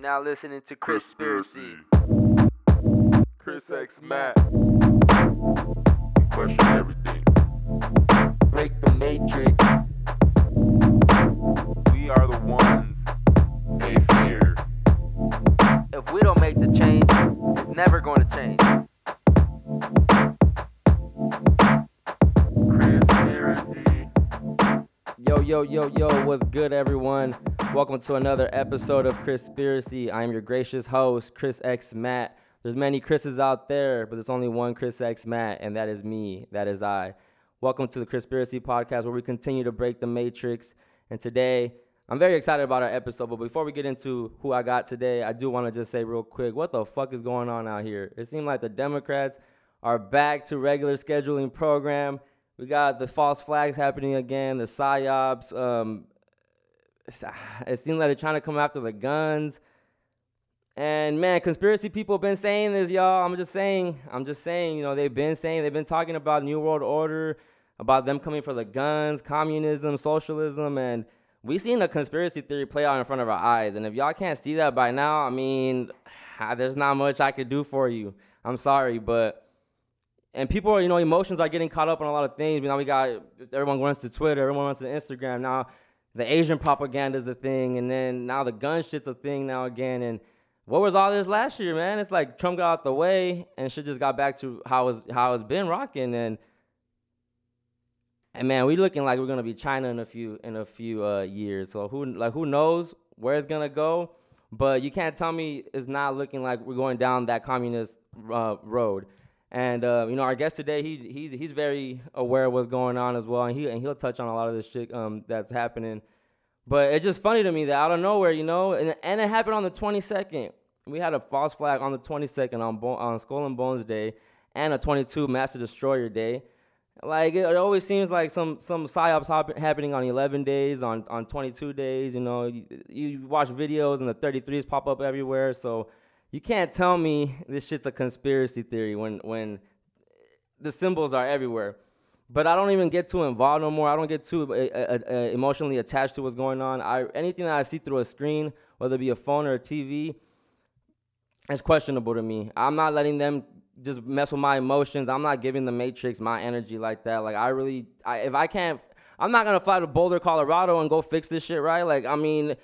You're now listening to Chris Conspiracy. Chris X Matt. We question everything. break the matrix. We are the ones they fear. If we don't make the change, it's never going to change. Chris Conspiracy. Yo, yo, yo, yo, what's good, everyone? Welcome to another episode of Conspiracy. I'm your gracious host, Chris X Matt. There's many Chris's out there, but there's only one Chris X Matt, and that is me. That is I. Welcome to the Conspiracy Podcast, where we continue to break the matrix. And today, I'm very excited about our episode. But before we get into who I got today, I do want to just say real quick what the fuck is going on out here? It seems like the Democrats are back to regular scheduling program. We got the false flags happening again, the psyops. Um, Ah, it seems like they're trying to come after the guns. And man, conspiracy people have been saying this, y'all. I'm just saying, I'm just saying, you know, they've been saying, they've been talking about New World Order, about them coming for the guns, communism, socialism, and we've seen a conspiracy theory play out in front of our eyes. And if y'all can't see that by now, I mean, ah, there's not much I could do for you. I'm sorry, but and people are, you know, emotions are getting caught up on a lot of things. Now we got everyone runs to Twitter, everyone runs to Instagram. Now the Asian propaganda is a thing, and then now the gun shit's a thing now again. And what was all this last year, man? It's like Trump got out the way and shit just got back to how it's how it's been rocking. And and man, we looking like we're gonna be China in a few in a few uh, years. So who like who knows where it's gonna go? But you can't tell me it's not looking like we're going down that communist uh, road. And uh, you know, our guest today, he he's he's very aware of what's going on as well, and he and he'll touch on a lot of this shit um, that's happening. But it's just funny to me that out of nowhere, you know, and, and it happened on the 22nd. We had a false flag on the 22nd on Bo- on Skull and Bones Day, and a 22 Master Destroyer Day. Like it, it always seems like some some psyops hop- happening on 11 days, on on 22 days. You know, you, you watch videos and the 33s pop up everywhere. So you can't tell me this shit's a conspiracy theory when when the symbols are everywhere. But I don't even get too involved no more. I don't get too uh, uh, uh, emotionally attached to what's going on. I anything that I see through a screen, whether it be a phone or a TV, is questionable to me. I'm not letting them just mess with my emotions. I'm not giving the Matrix my energy like that. Like I really, I, if I can't, I'm not gonna fly to Boulder, Colorado, and go fix this shit, right? Like I mean,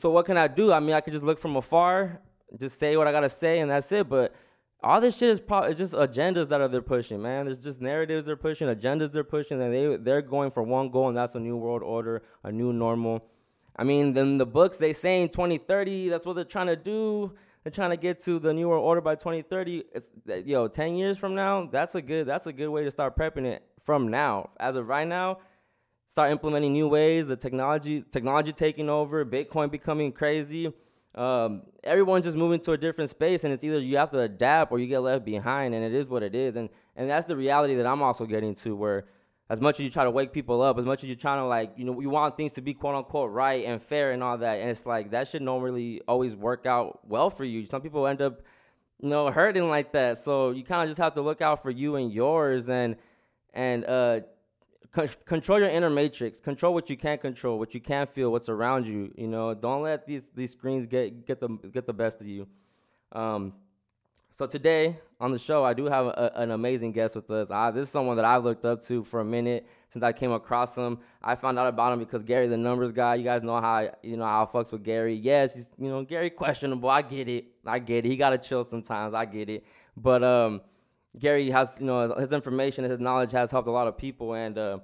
so what can I do? I mean, I could just look from afar, just say what I gotta say, and that's it. But all this shit is probably just agendas that are they're pushing, man. There's just narratives they're pushing, agendas they're pushing, and they they're going for one goal, and that's a new world order, a new normal. I mean, then the books they say in 2030, that's what they're trying to do. They're trying to get to the new world order by 2030. It's yo, 10 years from now, that's a good that's a good way to start prepping it from now. As of right now, start implementing new ways, the technology technology taking over, Bitcoin becoming crazy. Um, everyone's just moving to a different space, and it's either you have to adapt or you get left behind, and it is what it is. And and that's the reality that I'm also getting to, where as much as you try to wake people up, as much as you're trying to like, you know, you want things to be quote unquote right and fair and all that, and it's like that should not really always work out well for you. Some people end up, you know, hurting like that. So you kind of just have to look out for you and yours, and and uh, con- control your inner matrix. Control what you can't control, what you can't feel, what's around you. You know, don't let these these screens get get the get the best of you. Um, so today on the show, I do have a, an amazing guest with us. I, this is someone that I've looked up to for a minute since I came across him. I found out about him because Gary, the numbers guy. You guys know how you know how I fucks with Gary. Yes, he's you know Gary questionable. I get it. I get it. He gotta chill sometimes. I get it. But um, Gary has you know his information, his knowledge has helped a lot of people, and uh,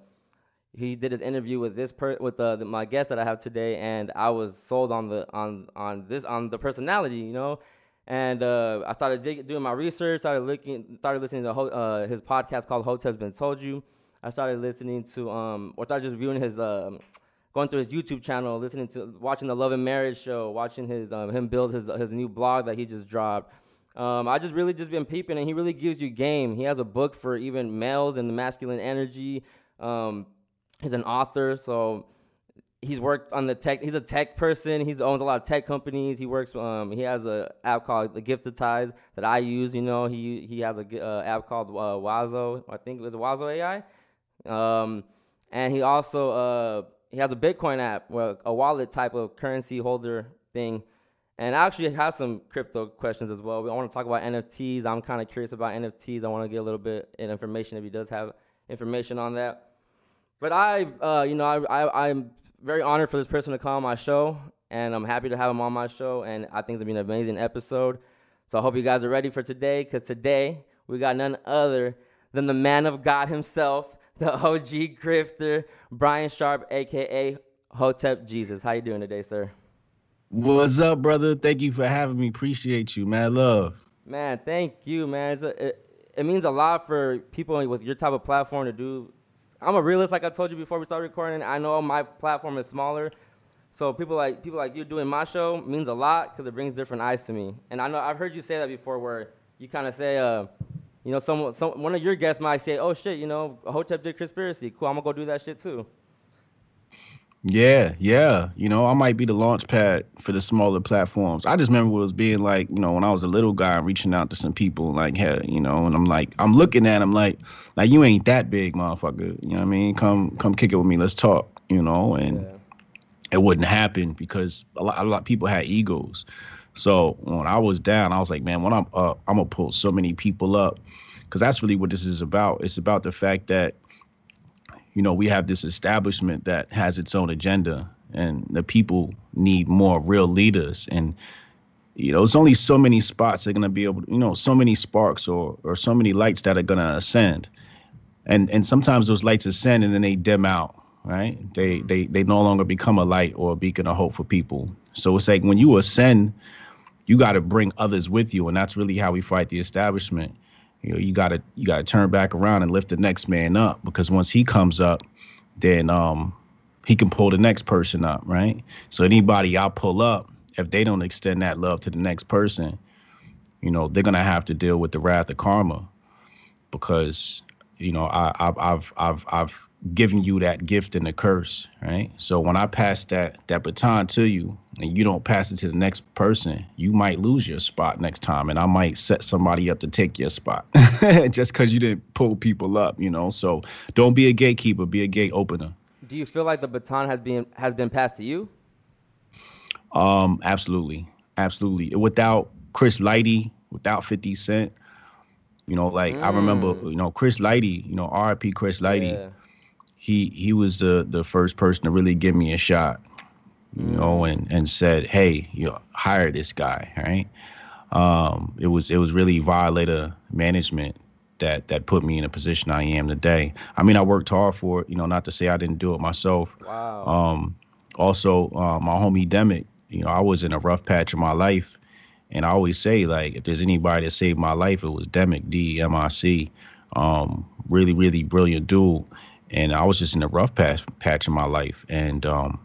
he did his interview with this per- with uh, the, my guest that I have today, and I was sold on the on on this on the personality, you know. And uh, I started dig- doing my research, started looking, started listening to ho- uh, his podcast called "Hope Has Been Told You." I started listening to, um, or started just viewing his, um, going through his YouTube channel, listening to, watching the Love and Marriage show, watching his um, him build his his new blog that he just dropped. Um, I just really just been peeping, and he really gives you game. He has a book for even males and the masculine energy. Um, he's an author, so he's worked on the tech. He's a tech person. He's owns a lot of tech companies. He works. Um, he has a app called the Gifted Ties that I use. You know, he he has a uh, app called uh, Wazo. I think it was Wazo AI. Um, and he also uh, he has a Bitcoin app, well, a wallet type of currency holder thing. And I actually have some crypto questions as well. I want to talk about NFTs. I'm kind of curious about NFTs. I want to get a little bit of information if he does have information on that. But I, uh, you know, I, I, I'm very honored for this person to come on my show, and I'm happy to have him on my show. And I think it's gonna be an amazing episode. So I hope you guys are ready for today, because today we got none other than the man of God himself, the OG grifter, Brian Sharp, aka Hotep Jesus. How you doing today, sir? What's up, brother? Thank you for having me. Appreciate you, man. Love. Man, thank you, man. A, it, it means a lot for people with your type of platform to do. I'm a realist, like I told you before we started recording. I know my platform is smaller, so people like people like you doing my show means a lot because it brings different eyes to me. And I know I've heard you say that before, where you kind of say, uh, you know, some, some one of your guests might say, "Oh shit, you know, Hotep did conspiracy. Cool, I'm gonna go do that shit too." Yeah, yeah. You know, I might be the launch pad for the smaller platforms. I just remember what it was being like, you know, when I was a little guy reaching out to some people like, hey, you know, and I'm like, I'm looking at them like, like you ain't that big, motherfucker. You know what I mean? Come, come kick it with me. Let's talk. You know, and Yeah. it wouldn't happen because a lot, a lot of people had egos. So when I was down, I was like, man, when I'm up, I'm gonna pull so many people up, because that's really what this is about. It's about the fact that, you know, we have this establishment that has its own agenda, and the people need more real leaders. And you know, it's only so many spots that are gonna be able, to, you know, so many sparks or or so many lights that are gonna ascend, and and sometimes those lights ascend and then they dim out right? They they they no longer become a light or a beacon of hope for people. So it's like when you ascend, you got to bring others with you, and that's really how we fight the establishment. You know, you gotta you gotta turn back around and lift the next man up because once he comes up, then um he can pull the next person up, right? So anybody I pull up, if they don't extend that love to the next person, you know, they're gonna have to deal with the wrath of karma because you know I, I've I've I've I've given you that gift and the curse, right? So when I pass that that baton to you and you don't pass it to the next person, you might lose your spot next time, and I might set somebody up to take your spot just because you didn't pull people up, you know. So don't be a gatekeeper, be a gate opener. Do you feel like the baton has been has been passed to you? Um, absolutely, absolutely. Without Chris Lighty, without Fifty Cent, you know, like I remember, you know, Chris Lighty, you know, R.I.P. Chris Lighty. Yeah. He he was the the first person to really give me a shot, you know, and and said, hey, you know, hire this guy, right? Um, it was it was really Violator management that that put me in a position I am today. I mean, I worked hard for it, you know, not to say I didn't do it myself. Wow. Um, also, uh, my homie Demic, you know, I was in a rough patch of my life, and I always say like, if there's anybody that saved my life, it was Demic, D E M I C. Um, really, really brilliant dude, and I was just in a rough patch patch of my life, and um,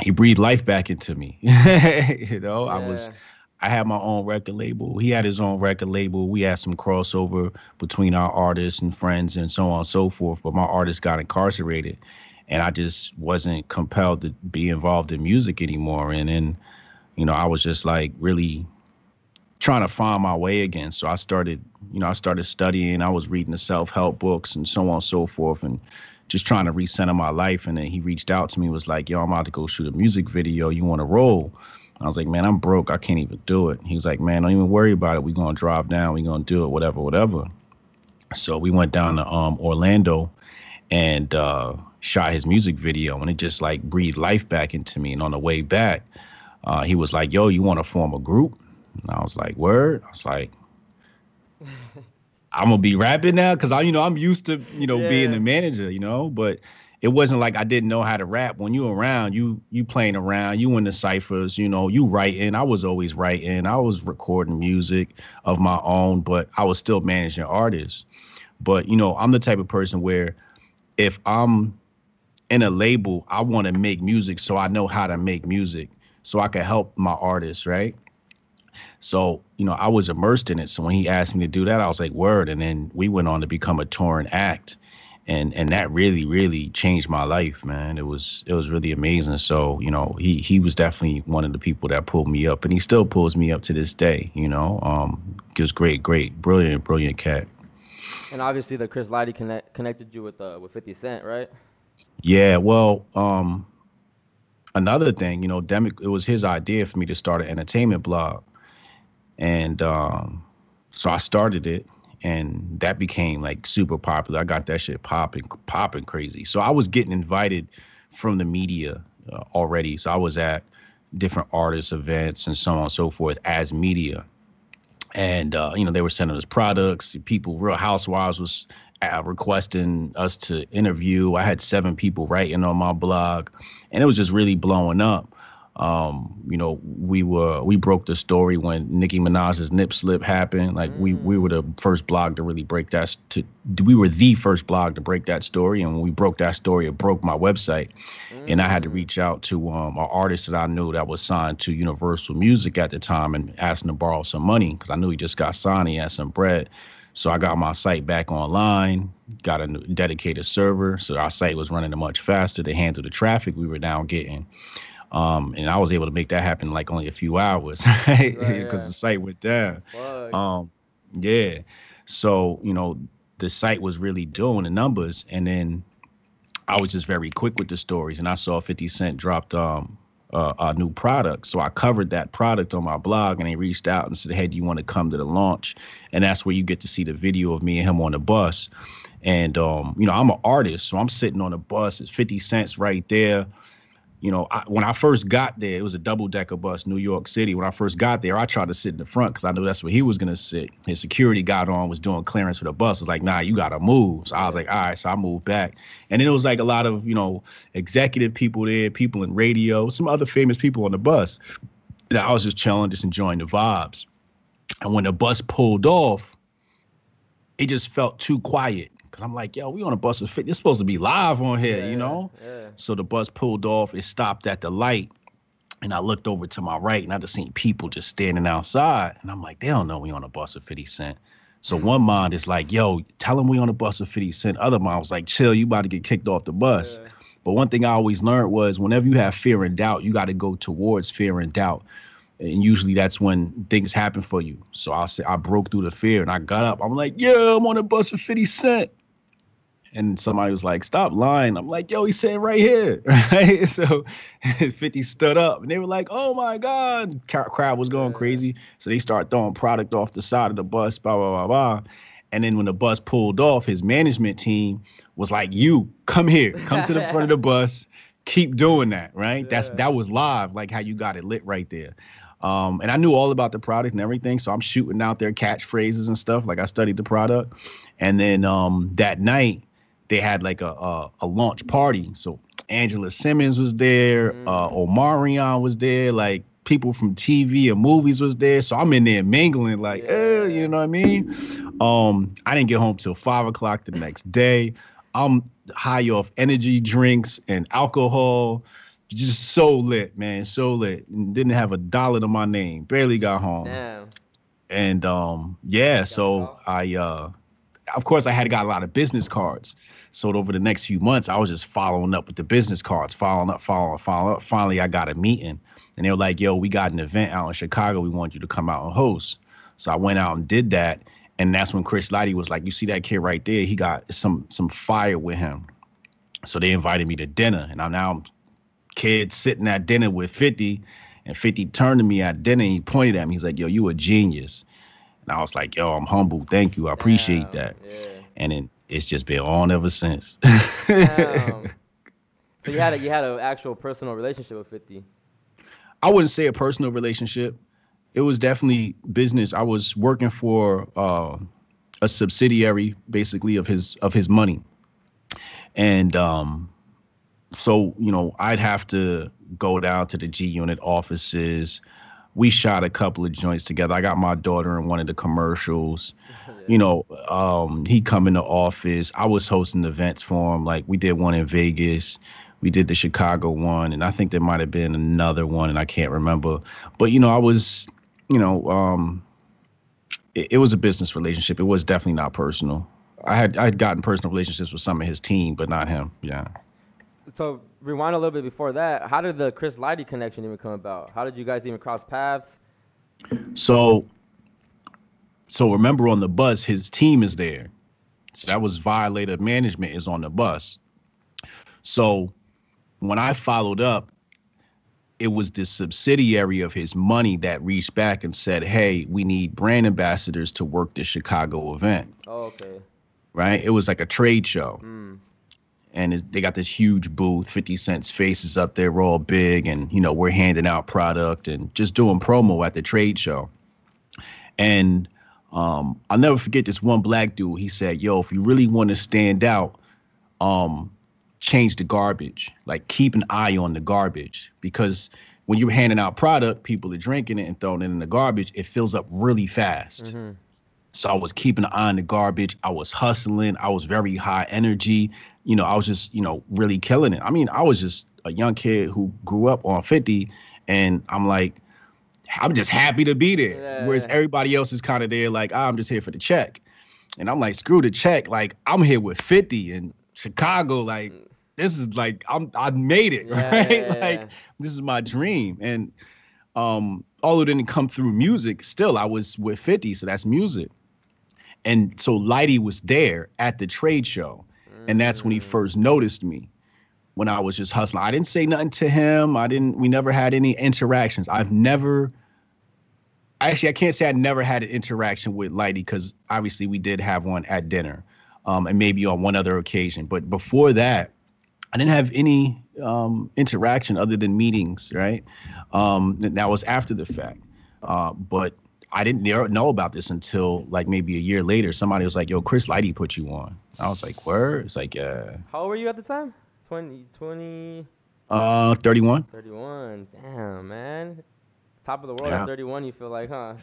he breathed life back into me. you know, I was. I had my own record label. He had his own record label. We had some crossover between our artists and friends and so on and so forth. But my artist got incarcerated, and I just wasn't compelled to be involved in music anymore. And then, you know, I was just like really trying to find my way again. So I started, you know, I started studying. I was reading the self-help books and so on and so forth, and just trying to recenter my life. And then he reached out to me, was like, "Yo, I'm about to go shoot a music video. You want to roll?" I was like, "Man, I'm broke. I can't even do it." He was like, "Man, don't even worry about it. We're gonna drive down. We're gonna do it. Whatever, whatever." So we went down to um, Orlando and uh, shot his music video, and it just like breathed life back into me. And on the way back, uh, he was like, "Yo, you want to form a group?" And I was like, "Word." I was like, "I'm gonna be rapping now," because I, you know, I'm used to, you know, being the manager, you know, but. It wasn't like I didn't know how to rap. When you around, you you playing around, you in the ciphers, you know, you writing. I was always writing. I was recording music of my own, but I was still managing artists. But you know, I'm the type of person where if I'm in a label, I want to make music so I know how to make music so I can help my artists, right? So, you know, I was immersed in it. So when he asked me to do that, I was like, word. And then we went on to become a touring act. And and that really, really changed my life, man. It was it was really amazing. So, you know, he he was definitely one of the people that pulled me up and he still pulls me up to this day, you know. Um just great, great, brilliant, brilliant cat. And obviously, the Chris Lighty connect, connected you with uh, with 50 Cent, right? Yeah, well, um, another thing, you know, Demic, it was his idea for me to start an entertainment blog, and um, so I started it, and that became like super popular. I got that shit popping, popping crazy. So I was getting invited from the media uh, already. So I was at different artist events and so on and so forth as media. And uh, you know they were sending us products. People, Real Housewives was uh, requesting us to interview. I had seven people writing on my blog, and it was just really blowing up. Um, you know, we were we broke the story when Nicki Minaj's nip slip happened. Like we we were the first blog to really break that. To we were the first blog to break that story, and when we broke that story, it broke my website, and I had to reach out to um, an artist that I knew that was signed to Universal Music at the time and ask him to borrow some money because I knew he just got signed, he had some bread. So I got my site back online, got a new dedicated server, so our site was running much faster to handle the traffic we were now getting. Um, and I was able to make that happen like only a few hours, right? Because Right, yeah. the site went down. Fuck. Um, yeah. So, you know, the site was really doing the numbers. And then I was just very quick with the stories. And I saw 50 Cent dropped um, uh, a new product. So I covered that product on my blog and they reached out and said, Hey, do you want to come to the launch? And that's where you get to see the video of me and him on the bus. And, um, you know, I'm an artist. So I'm sitting on the bus. It's 50 Cents right there you know, I, when I first got there, it was a double decker bus, New York City. When I first got there, I tried to sit in the front because I knew that's where he was gonna sit. His security got on, was doing clearance for the bus. Was like, nah, you gotta move. So I was like, all right. So I moved back, and then it was like a lot of you know executive people there, people in radio, some other famous people on the bus. And I was just chilling, just enjoying the vibes. And when the bus pulled off, it just felt too quiet. Cause I'm like, yo, we on a bus of 50. It's supposed to be live on here, Yeah, you know. Yeah. So the bus pulled off. It stopped at the light. And I looked over to my right and I just seen people just standing outside. And I'm like, they don't know we on a bus of 50 Cent. So hmm. one mind is like, yo, tell them we on a bus of 50 Cent. Other mind was like, chill, you about to get kicked off the bus. Yeah. But one thing I always learned was whenever you have fear and doubt, you got to go towards fear and doubt. And usually that's when things happen for you. So I said I broke through the fear and I got up. I'm like, yeah, I'm on a bus of 50 Cent and somebody was like, "Stop lying." I'm like, "Yo, he said right here." Right? So 50 stood up, and they were like, "Oh my God!" Crowd was going crazy, so they start throwing product off the side of the bus, blah blah blah blah. And then when the bus pulled off, his management team was like, "You come here, come to the front of the bus, keep doing that." Right? That's that was live, like how you got it lit right there. Um, and I knew all about the product and everything, so I'm shooting out their catchphrases and stuff. Like I studied the product, and then um, that night they had like a, a a launch party. So Angela Simmons was there, uh, Omarion was there, like people from TV and movies was there. So I'm in there mingling, like, eh, you know what I mean? Um, I didn't get home till five o'clock the next day. I'm high off energy drinks and alcohol. Just so lit, man, so lit. Didn't have a dollar to my name. Barely got home Damn. and um yeah so i uh of course i had got a lot of business cards so over the next few months i was just following up with the business cards following up following up following up. Finally i got a meeting and they were like yo we got an event out in chicago. We want you to come out and host. So i went out and did that and that's when chris lighty was like you see that kid right there? He got some some fire with him. So they invited me to dinner and i'm now kid sitting at dinner with 50 and 50 turned to me at dinner and he pointed at me. He's like yo you a genius. And i was like yo i'm humble. Thank you. I appreciate Damn, that. Yeah. and then it's just been on ever since Damn. so you had a you had an actual personal relationship with 50. i wouldn't say a personal relationship it was definitely business i was working for uh, a subsidiary basically of his of his money and um so you know i'd have to go down to the g unit offices we shot a couple of joints together. I got my daughter in one of the commercials. You know um he come in the office. I was hosting events for him. Like we did one in vegas. We did the chicago one and i think there might have been another one and i can't remember. But you know i was you know um it, it was a business relationship. It was definitely not personal. I had i had gotten personal relationships with some of his team but not him. Yeah So rewind a little bit before that. How did the Chris Lighty connection even come about? How did you guys even cross paths? So, so remember on the bus, his team is there. So that was violator management is on the bus. So when I followed up, it was the subsidiary of his money that reached back and said, "Hey, we need brand ambassadors to work the Chicago event." Oh, okay. Right? It was like a trade show. Mm. And they got this huge booth. Fifty Cent's faces up there, we're all big, and you know we're handing out product and just doing promo at the trade show. And um, I'll never forget this one black dude. He said, "Yo, if you really want to stand out, um, change the garbage. Like keep an eye on the garbage because." When you're handing out product, people are drinking it and throwing it in the garbage. It fills up really fast. Mm-hmm. So I was keeping an eye on the garbage. I was hustling. I was very high energy. You know, I was just, you know, really killing it. I mean, I was just a young kid who grew up on 50, and I'm like, I'm just happy to be there. Yeah. Whereas everybody else is kind of there, like, "Ah, I'm just here for the check. And I'm like, screw the check. Like, I'm here with 50 in Chicago. Like, this is like, I'm I made it, Yeah, right? like, this is my dream. And um, although it didn't come through music, still I was with 50, so that's music. And so Lighty was there at the trade show, and that's when he first noticed me. When I was just hustling, I didn't say nothing to him. I didn't. We never had any interactions. I've never. Actually, I can't say I never had an interaction with Lighty because obviously we did have one at dinner, um, and maybe on one other occasion. But before that, I didn't have any um, interaction other than meetings, right? Um, that was after the fact. Uh, but I didn't know about this until like maybe a year later. Somebody was like, "Yo, Chris Lighty put you on." I was like, "Where?" It's like, "Yeah." How old were you at the time? 20, 20, Uh, 31. 31. Damn, man. Top of the world Yeah. at 31, you feel like, huh?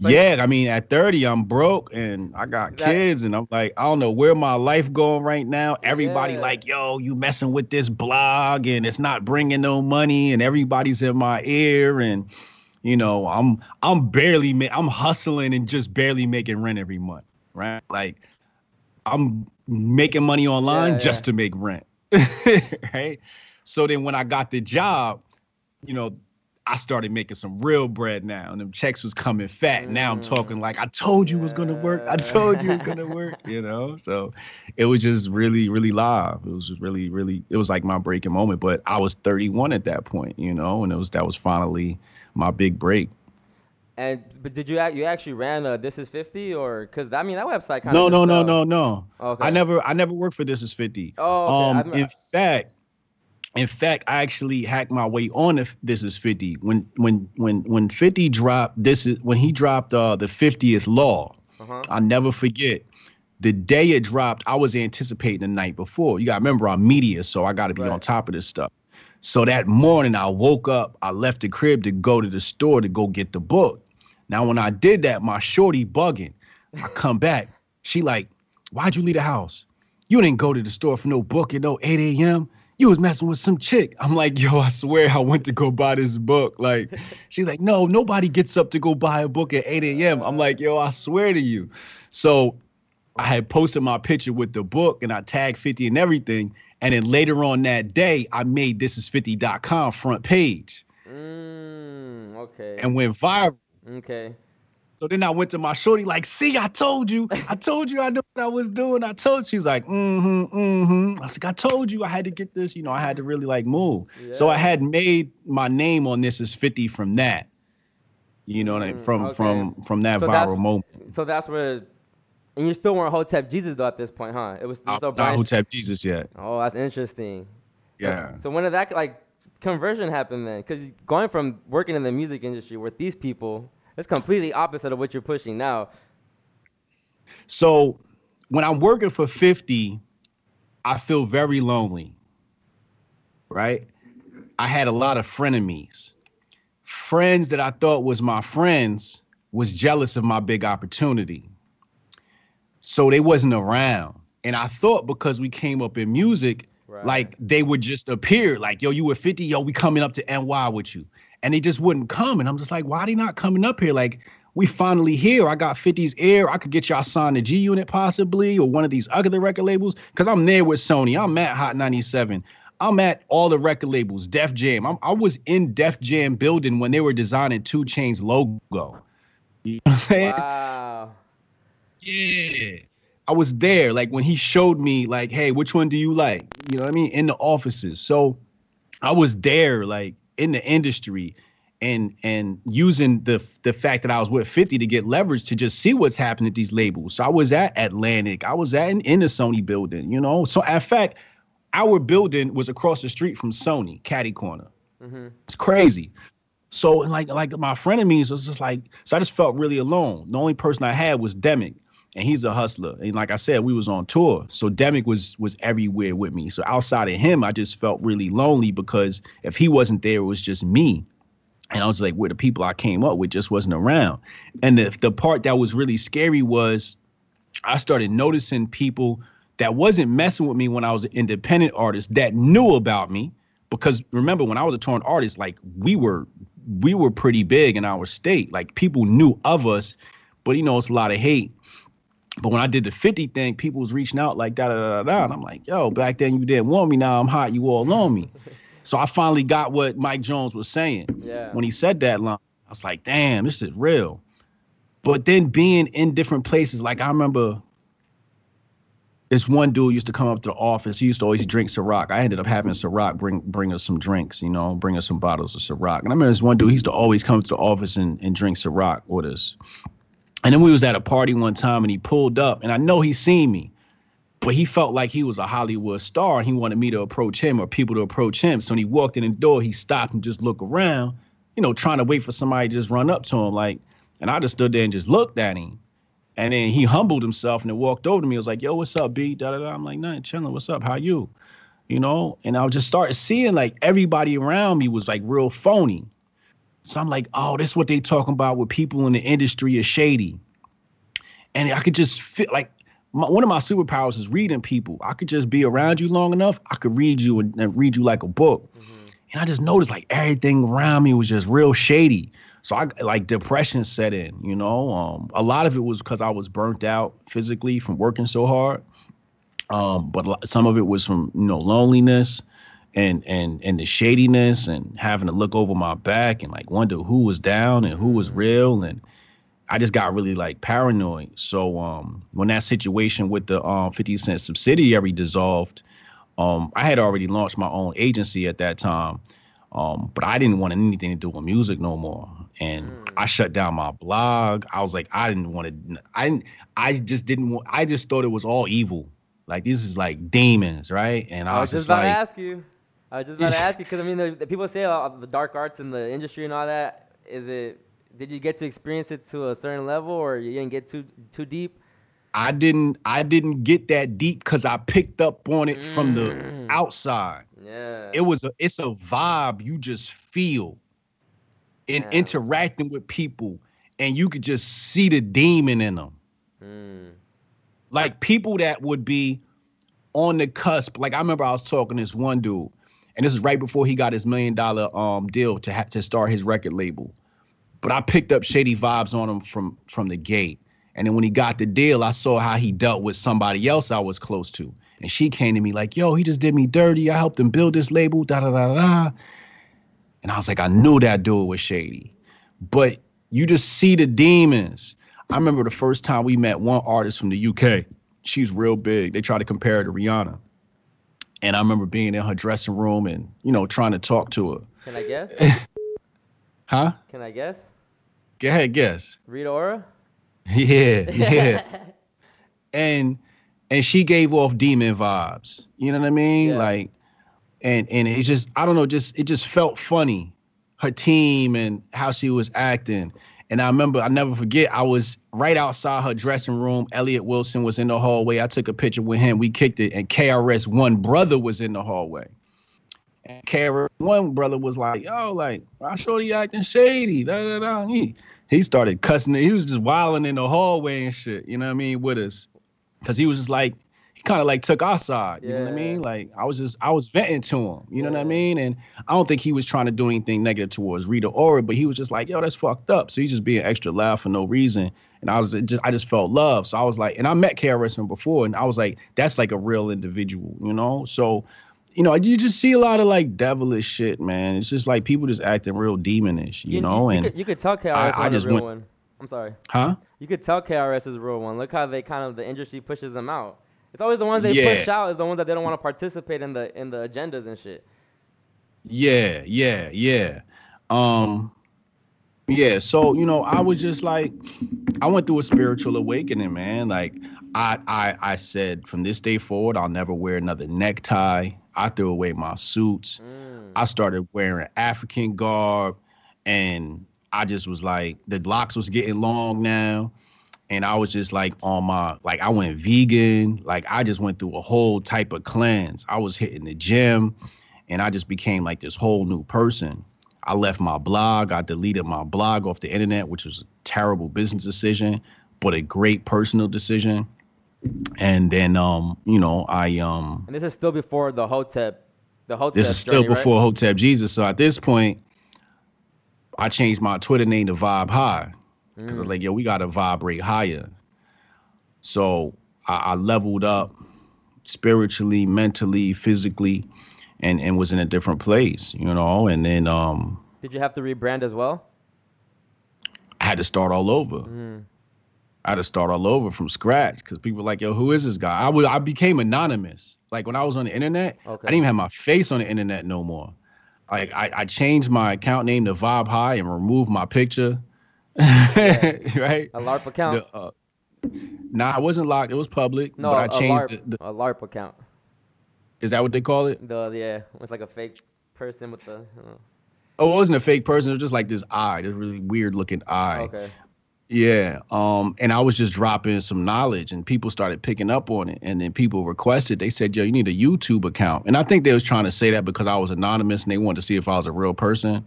But- yeah, I mean, at 30, I'm broke and I got That- kids, and I'm like, I don't know where my life going right now. Everybody Yeah. like, yo, you messing with this blog, and it's not bringing no money, and everybody's in my ear, and you know, I'm I'm barely ma- I'm hustling and just barely making rent every month, right? Like, I'm making money online Yeah, just yeah. to make rent, right? So then when I got the job, you know, I started making some real bread now, and them checks was coming fat. Now I'm Mm. talking like I told you it was gonna work. I told you it was gonna work. You know, so it was just really, really live. It was just really, really. It was like my breaking moment. But I was 31 at that point, you know, and it was that was finally my big break. And but did you you actually ran a This Is 50 or because I mean that website kind of No, no, no, no, no. Okay. I never, I never worked for This Is 50. Oh, okay. Um, in fact, in fact, I actually hacked my way on if This Is 50 when, when, when, when 50 dropped. This is when he dropped uh, the 50th Law. Uh-huh. I'll never forget. The day it dropped, I was anticipating the night before. You got to remember, I'm media, so I got to be Right. on top of this stuff. So that morning, I woke up, I left the crib to go to the store to go get the book. Now, when I did that, my shorty bugging. I come back. She like, why'd you leave the house? You didn't go to the store for no book at no 8 a.m. You was messing with some chick. I'm like, yo, I swear I went to go buy this book. Like, she's like, no, nobody gets up to go buy a book at 8 a.m. I'm like, yo, I swear to you. So I had posted my picture with the book and I tagged 50 and everything. And then later on that day, I made thisis50.com front page Mm, okay. and went viral. okay. So then I went to my shorty, like, see, I told you, I told you I knew what I was doing. I told she's like, mm-hmm, mm-hmm. I was like, I told you I had to get this, you know, I had to really like move. Yeah. So I had made my name on this is 50 from that. You know, Mm, from okay. from from that So viral moment. So that's where, and you still weren't Hotep Jesus though at this point, huh? It was still not Hotep Jesus yet. Oh, that's interesting. Yeah. So when did that like conversion happen then? Because going from working in the music industry with these people, it's completely opposite of what you're pushing now. So when I'm working for 50, I feel very lonely. Right? I had a lot of frenemies. Friends that I thought was my friends was jealous of my big opportunity. So they wasn't around. And I thought because we came up in music, Right. like they would just appear like, yo, you were 50, yo, we coming up to NY with you. And they just wouldn't come. And I'm just like, why are they not coming up here? Like, we finally here. I got 50's ear. I could get y'all signed to G Unit possibly or one of these other record labels. Cause I'm there with Sony. I'm at Hot 97. I'm at all the record labels, Def Jam. I'm, I was in Def Jam building when they were designing 2 Chainz logo. You know what I'm saying? Wow. Yeah. I was there, like when he showed me, like, hey, which one do you like? You know what I mean? In the offices. So I was there, like, in the industry and and using the the fact that I was with 50 to get leverage to just see what's happening at these labels. So I was at Atlantic, I was at in, in the Sony building, you know. So in fact, our building was across the street from Sony, Caddy Corner. Mm-hmm. It's crazy. So like like my friend of me was just like so I just felt really alone. The only person I had was Demic, and he's a hustler. And like I said, we was on tour, so Demic was was everywhere with me. So outside of him, I just felt really lonely because if he wasn't there, it was just me. And I was like, where the people I came up with just wasn't around. And the the part that was really scary was I started noticing people that wasn't messing with me when I was an independent artist that knew about me. Because remember, when I was a touring artist, like we were we were pretty big in our state. Like people knew of us, but you know, it's a lot of hate. But when I did the 50 thing, people was reaching out like da da da da. And I'm like, yo, back then you didn't want me. Now I'm hot. You all on me. so I finally got what Mike Jones was saying Yeah. when he said that line. I was like, damn, this is real. But then being in different places, like I remember this one dude used to come up to the office. He used to always drink Ciroc. I ended up having Ciroc bring bring us some drinks, you know, bring us some bottles of Ciroc. And I remember this one dude, he used to always come to the office and, and drink Ciroc with us. And then we was at a party one time and he pulled up and I know he seen me, but he felt like he was a Hollywood star and he wanted me to approach him or people to approach him. So when he walked in the door, he stopped and just looked around, you know, trying to wait for somebody to just run up to him. Like, and I just stood there and just looked at him. And then he humbled himself and then walked over to me. I was like, yo, what's up, B? Da, da, da. I'm like, nothing, chilling. What's up? How you? You know? And I just started seeing like everybody around me was like real phony. So I'm like, oh, this is what they talking about with people in the industry is shady. And I could just feel like my, one of my superpowers is reading people. I could just be around you long enough. I could read you and, and read you like a book. And I just noticed like everything around me was just real shady. So I like depression set in, you know. Um, a lot of it was because I was burnt out physically from working so hard. Um, but some of it was from you know loneliness and and and the shadiness and having to look over my back and like wonder who was down and who was real and I just got really like paranoid. So um when that situation with the um 50 Cent subsidiary dissolved, um I had already launched my own agency at that time. Um, but I didn't want anything to do with music no more. And I shut down my blog. I was like, I didn't want to I didn't I just didn't want I just thought it was all evil. Like this is like demons, right? And I, was I was, was just just about like to ask you. I was just about to ask you because I mean, the, the people say about the dark arts in the industry and all that. Is it? Did you get to experience it to a certain level, or you didn't get too too deep? I didn't I didn't get that deep because I picked up on it from the Mm. outside. Yeah. It was a it's a vibe you just feel in Yeah. interacting with people and you could just see the demon in them. Mm. Like people that would be on the cusp. Like I remember I was talking to this one dude, and this is right before he got his million dollar um deal to ha- to start his record label. But I picked up shady vibes on him from from the gate. And then when he got the deal, I saw how he dealt with somebody else I was close to. And she came to me like, yo, he just did me dirty. I helped him build this label, da da da da. And I was like, I knew that dude was shady. But you just see the demons. I remember the first time we met one artist from the UK. She's real big. They tried to compare her to Rihanna. And I remember being in her dressing room and, you know, trying to talk to her. Can I guess? Huh? Can I guess? Go ahead, guess. Rita Ora. Yeah, yeah. and and she gave off demon vibes. You know what I mean? Yeah. Like and and it's just I don't know, just it just felt funny. Her team and how she was acting. And I remember I never forget I was right outside her dressing room. Elliot Wilson was in the hallway. I took a picture with him. We kicked it and KRS one brother was in the hallway. And KRS one brother was like, yo, like, I showed you acting shady. Da, da, da. He, he started cussing. He was just wilding in the hallway and shit, you know what I mean, with us. Cause he was just like, kind of like took our side, you know what I mean? Like I was just, I was venting to him, you know what I mean? And I don't think he was trying to do anything negative towards Rita Ora, but he was just like, yo, that's fucked up. So he's just being extra loud for no reason. And I was just, I just felt love. So I was like, and I met KRS before, and I was like, that's like a real individual, you know? So, you know, you just see a lot of like devilish shit, man. It's just like people just acting real demonish, you, know? you, and could, you could tell KRS I- was I just real went- one. I'm sorry. huh? You could tell KRS is a real one. Look how they kind of the industry pushes them out. It's always the ones they Yeah. push out is the ones that they don't want to participate in the in the agendas and shit. Yeah, yeah, yeah. Um yeah, so you know, I was just like I went through a spiritual awakening, man. Like I I I said from this day forward I'll never wear another necktie. I threw away my suits. Mm. I started wearing African garb and I just was like the locks was getting long now and I was just like on my like I went vegan, like I just went through a whole type of cleanse. I was hitting the gym and I just became like this whole new person. I left my blog, I deleted my blog off the internet, which was a terrible business decision, but a great personal decision. And then um, you know, I um And this is still before the Hotep, the Hotep. this is still journey, right? before Hotep Jesus. So at this point, I changed my Twitter name to Vibe High because I was like, yo, we gotta vibrate higher. So I, I leveled up spiritually, mentally, physically, and and was in a different place, you know. And then um, Did you have to rebrand as well? I had to start all over. Mm. I had to start all over from scratch because people were like, yo, who is this guy? I was I became anonymous. Like when I was on the internet, Okay. I didn't even have my face on the internet no more. Like I, I changed my account name to Vibe High and removed my picture. right? A LARP account? The, uh, nah, it wasn't locked. It was public. no, but I a changed LARP, the, the. a LARP account. Is that what they call it? The yeah, it's like a fake person with the. uh, Oh, it wasn't a fake person. It was just like this eye, this really weird looking eye. okay. Yeah. Um, and I was just dropping some knowledge and people started picking up on it. And then people requested, they said, yo, you need a YouTube account. And I think they was trying to say that because I was anonymous and they wanted to see if I was a real person.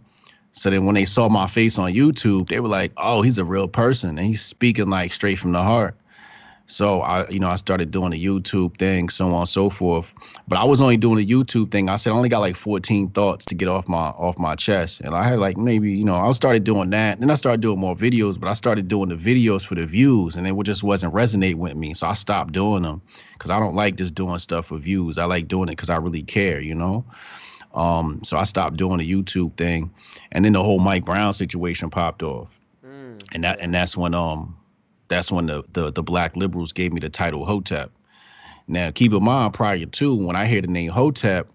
So then when they saw my face on YouTube, they were like, oh, he's a real person and he's speaking like straight from the heart. So I, you know, I started doing the YouTube thing, so on and so forth. But I was only doing the YouTube thing. I said I only got like 14 thoughts to get off my off my chest, and I had like maybe you know I started doing that. Then I started doing more videos, but I started doing the videos for the views, and it just wasn't resonate with me. So I stopped doing them because I don't like just doing stuff for views. I like doing it because I really care, you know. Um, so I stopped doing the YouTube thing, and then the whole Mike Brown situation popped off Mm. and that and that's when um that's when the, the the black liberals gave me the title Hotep. Now keep in mind prior to when I hear the name Hotep,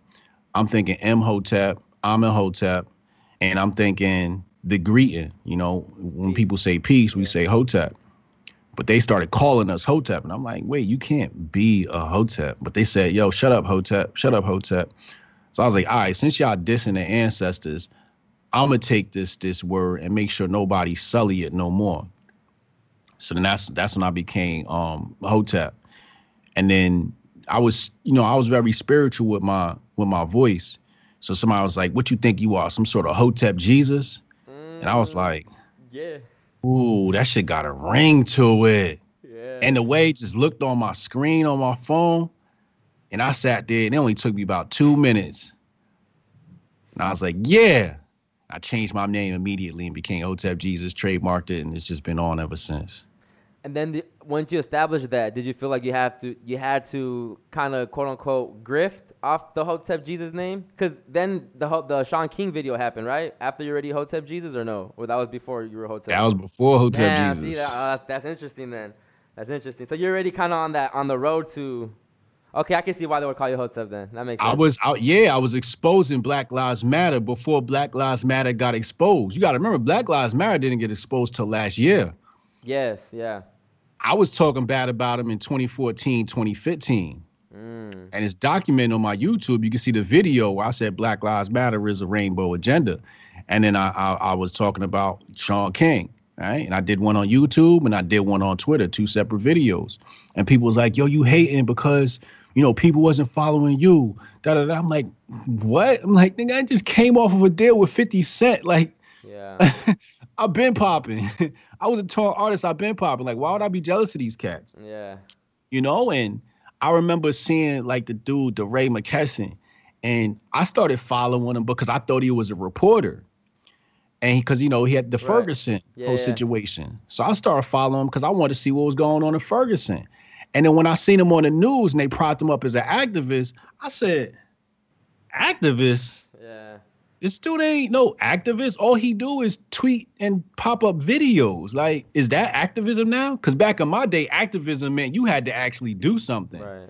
I'm thinking Imhotep, Amen Hotep, and I'm thinking the greeting. You know, when Peace. people say peace, we Yeah. say Hotep. But they started calling us Hotep, and I'm like, wait, you can't be a Hotep. But they said, yo, shut up, Hotep, shut up, Hotep. So I was like, all right, since y'all dissing the ancestors, I'm gonna take this this word and make sure nobody sully it no more. So then that's that's when I became um Hotep. And then I was, you know, I was very spiritual with my with my voice. So somebody was like, What you think you are? Some sort of Hotep Jesus? And I was Mm, like, yeah, Ooh, that shit got a ring to it. yeah. And the way it just looked on my screen on my phone, and I sat there, and it only took me about two minutes. And I was like, yeah. I changed my name immediately and became Hotep Jesus, trademarked it, and it's just been on ever since. And then the, once you established that, did you feel like you have to you had to kind of quote unquote grift off the Hotep Jesus name? Because then the the Shaun King video happened, right? After you already Hotep Jesus or no? Or that was before you were Hotep? That was before Hotep Damn, Jesus. see that, oh, that's, that's interesting then. That's interesting. So you're already kind of on that on the road to. Okay, I can see why they would call you Hotep then. That makes sense. I was out, yeah, I was exposing Black Lives Matter before Black Lives Matter got exposed. You got to remember, Black Lives Matter didn't get exposed till last year. Yes, yeah. I was talking bad about him in 2014, 2015. Mm. and it's documented on my YouTube. You can see the video where I said Black Lives Matter is a rainbow agenda, and then I I, I was talking about Shaun King, right? And I did one on YouTube and I did one on Twitter, two separate videos. And people was like, "Yo, you hating because you know people wasn't following you?" Da da da. I'm like, "What?" I'm like, "Nigga, I just came off of a deal with 50 Cent, like." Yeah. I've been popping. I was a tall artist. I've been popping. Like, why would I be jealous of these cats? yeah. you know and i remember seeing like the dude DeRay Mckesson and i started following him because i thought he was a reporter and because you know he had the Right. ferguson Yeah, whole yeah. situation so i started following him because i wanted to see what was going on in ferguson and then when i seen him on the news and they propped him up as an activist i said activist Yeah. this dude ain't no activist. All he do is tweet and pop up videos. Like, is that activism now? Because back in my day, activism meant you had to actually do something. Right.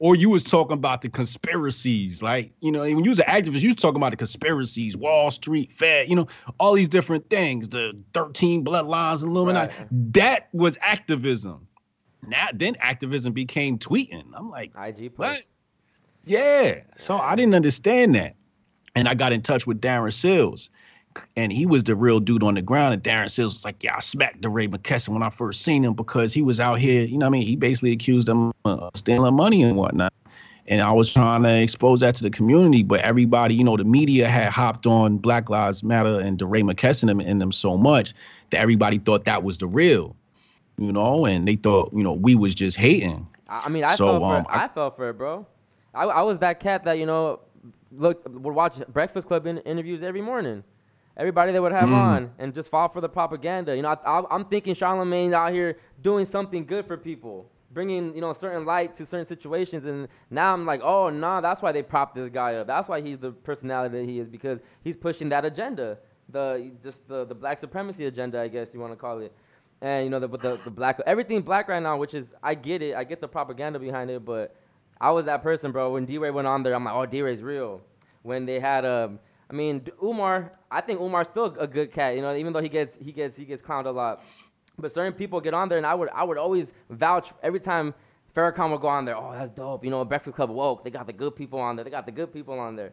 or you was talking about the conspiracies, like you know, when you was an activist, you was talking about the conspiracies, Wall Street, Fed, you know, all these different things, the thirteen bloodlines, Illuminati. Right. That was activism. Now, then activism became tweeting. I'm like, IG post. what? Yeah. So I didn't understand that. And I got in touch with Darren Seals. And he was the real dude on the ground. And Darren Seals was like, Yeah, I smacked DeRay Mckesson when I first seen him because he was out here, you know what I mean? He basically accused them of uh, stealing money and whatnot. And I was trying to expose that to the community, but everybody, you know, the media had hopped on Black Lives Matter and DeRay Mckesson in them so much that everybody thought that was the real, you know, and they thought, you know, we was just hating. I I mean, I So, fell for um, it. I, fell for it, bro. I, I was that cat that you know, look, would watch Breakfast Club in, interviews every morning. Everybody they would have Mm. on and just fall for the propaganda. You know, I, I, I'm thinking Charlemagne's out here doing something good for people, bringing you know certain light to certain situations. And now I'm like, oh nah, that's why they propped this guy up. That's why he's the personality that he is because he's pushing that agenda, the just the, the black supremacy agenda, I guess you want to call it and you know the, with the the black everything black right now, which is I get it, I get the propaganda behind it, but I was that person, bro. When DeRay went on there, I'm like, oh, DeRay's real. When they had um, I mean Umar, I think Umar's still a good cat, you know, even though he gets he gets he gets clowned a lot. But certain people get on there, and I would I would always vouch every time Farrakhan would go on there. Oh, that's dope. You know, Breakfast Club woke. They got the good people on there. They got the good people on there.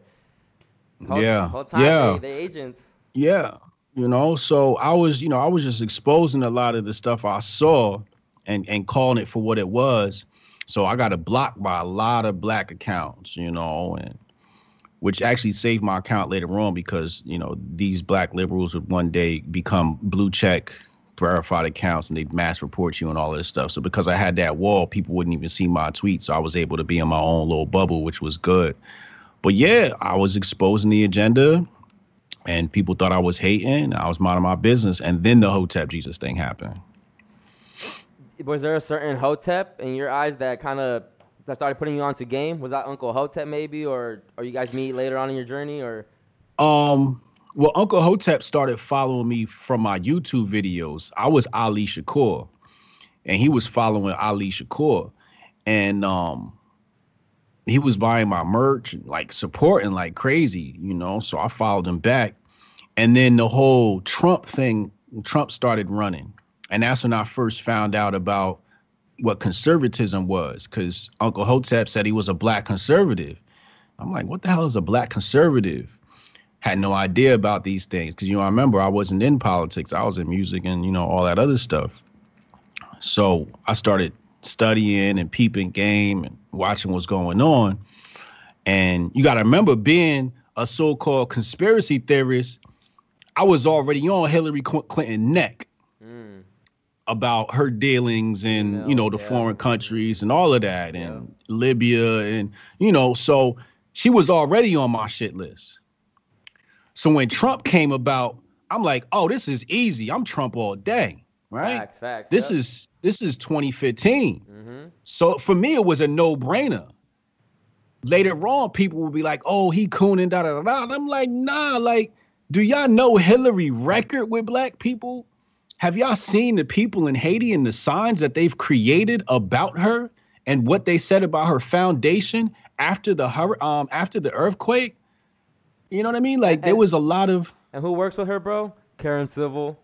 Whole, Yeah. Whole time Yeah. they, they agents. Yeah. You know, so I was, you know, I was just exposing a lot of the stuff I saw and and calling it for what it was. So I got blocked by a lot of black accounts, you know, and which actually saved my account later on because, you know, these black liberals would one day become blue check verified accounts and they'd mass report you and all this stuff. So because I had that wall, people wouldn't even see my tweets. So I was able to be in my own little bubble, which was good. But yeah, I was exposing the agenda and people thought I was hating. I was minding my business, and then the Hotep Jesus thing happened. was there a certain Hotep in your eyes that kind of that started putting you onto game? Was that Uncle Hotep maybe, or or you guys meet later on in your journey, or Um, well, Uncle Hotep started following me from my YouTube videos. I was Ali Shakur, and he was following Ali Shakur, and um, he was buying my merch and like supporting like crazy, you know. So I followed him back, and then the whole Trump thing, Trump started running, and that's when I first found out about what conservatism was, because Uncle Hotep said he was a black conservative. I'm like, what the hell is a black conservative? Had no idea about these things because you know I remember I wasn't in politics. I was in music and you know all that other stuff. So I started studying and peeping game and watching what's going on. And you got to remember being a so-called conspiracy theorist, I was already on Hillary Clinton neck mm, about her dealings in you know the yeah. foreign countries and all of that Yeah. and Libya and you know so she was already on my shit list. So when Trump came about, I'm like, oh, this is easy. I'm Trump all day, right? facts, facts. This yep. is this is 2015. Mhm. So for me, it was a no-brainer. Later on, people will be like, "Oh, he cooning da da da da." And I'm like, "Nah, like, do y'all know Hillary record with black people? Have y'all seen the people in Haiti and the signs that they've created about her and what they said about her foundation after the hur- um after the earthquake? You know what I mean? Like, there was a lot of And who works with her, bro? Karen Civil.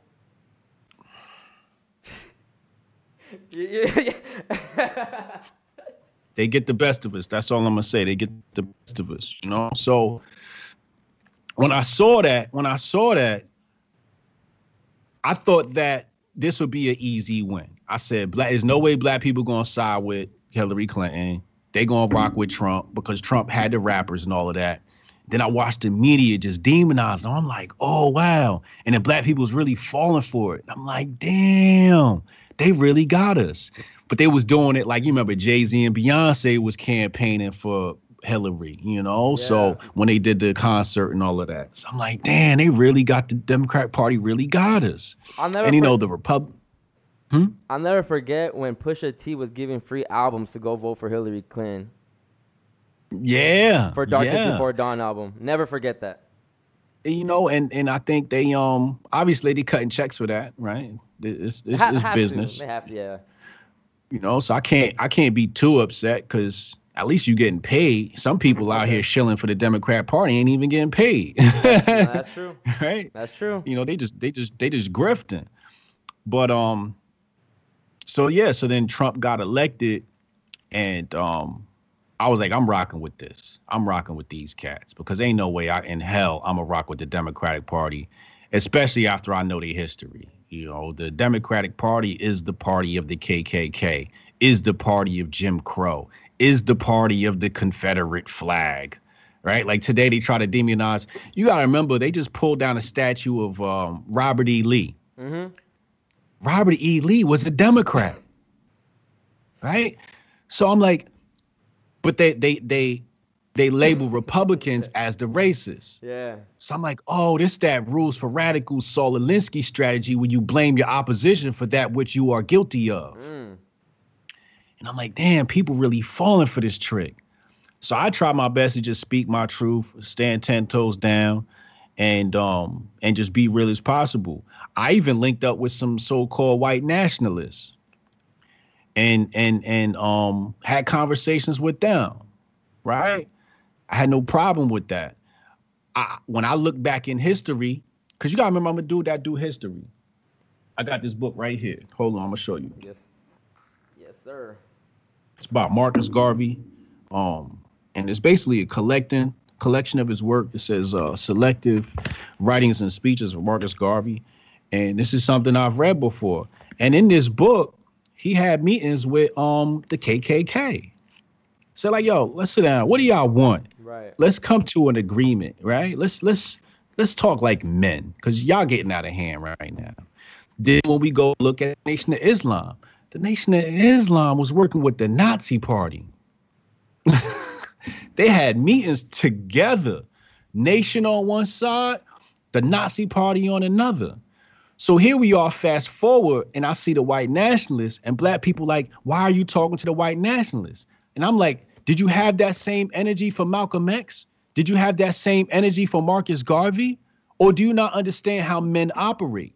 Yeah, they get the best of us. That's all I'm gonna say. They get the best of us, you know. So when I saw that, when I saw that, I thought that this would be an easy win. I said, "Black, there's no way black people gonna side with Hillary Clinton. They gonna rock with Trump because Trump had the rappers and all of that." Then I watched the media just demonize them. I'm like, "Oh wow!" And then black people was really falling for it. I'm like, "Damn, they really got us." But they was doing it like you remember Jay Z and Beyonce was campaigning for Hillary, you know. So when they did the concert and all of that, so I'm like, damn, they really got the Democrat Party really got us. I'll never. and you for- know the Repub. Hmm? I'll never forget when Pusha T was giving free albums to go vote for Hillary Clinton Yeah, for Darkest yeah. Before Dawn album. Never forget that. You know, and and I think they um obviously they cutting checks for that, right? It's it's, Ha- it's business, To. They have to, yeah. you know. So I can't I can't be too upset because at least you getting paid. Some people out here shilling for the Democrat Party ain't even getting paid. That's true. right? That's true. You know, they just they just they just grifting. But um so yeah, so then Trump got elected and um I was like, I'm rocking with this. I'm rocking with these cats because ain't no way I in hell I'm gonna rock with the Democratic Party, especially after I know their history. You know, the Democratic Party is the party of the KKK, is the party of Jim Crow, is the party of the Confederate flag, right? Like today they try to demonize. You gotta remember they just pulled down a statue of um, Robert E. Lee. Mm-hmm. Robert E. Lee was a Democrat, right? So I'm like, but they they they they label Republicans as the racists. Yeah. So I'm like, oh, this that rules for radicals Saul Alinsky strategy when you blame your opposition for that which you are guilty of. Mm. And I'm like, damn, people really falling for this trick. So I try my best to just speak my truth, stand ten toes down, and um and just be real as possible. I even linked up with some so-called white nationalists and and and um had conversations with them, right? I had no problem with that. I when I look back in history, because you gotta remember I'm a dude that do history. I got this book right here. Hold on, I'm gonna show you. Yes. Yes, sir. It's about Marcus Garvey. Um, and it's basically a collecting collection of his work. It says uh, selective writings and speeches of Marcus Garvey. And this is something I've read before. And in this book, he had meetings with um the KKK. So like, yo, let's sit down. What do y'all want? Right. Let's come to an agreement, right? Let's let's let's talk like men, because y'all getting out of hand right now. Then when we go look at Nation of Islam, the Nation of Islam was working with the Nazi Party. they had meetings together. Nation on one side, the Nazi Party on another. So here we are, fast forward, and I see the white nationalists and black people like, why are you talking to the white nationalists? And I'm like, did you have that same energy for Malcolm X? Did you have that same energy for Marcus Garvey? Or do you not understand how men operate?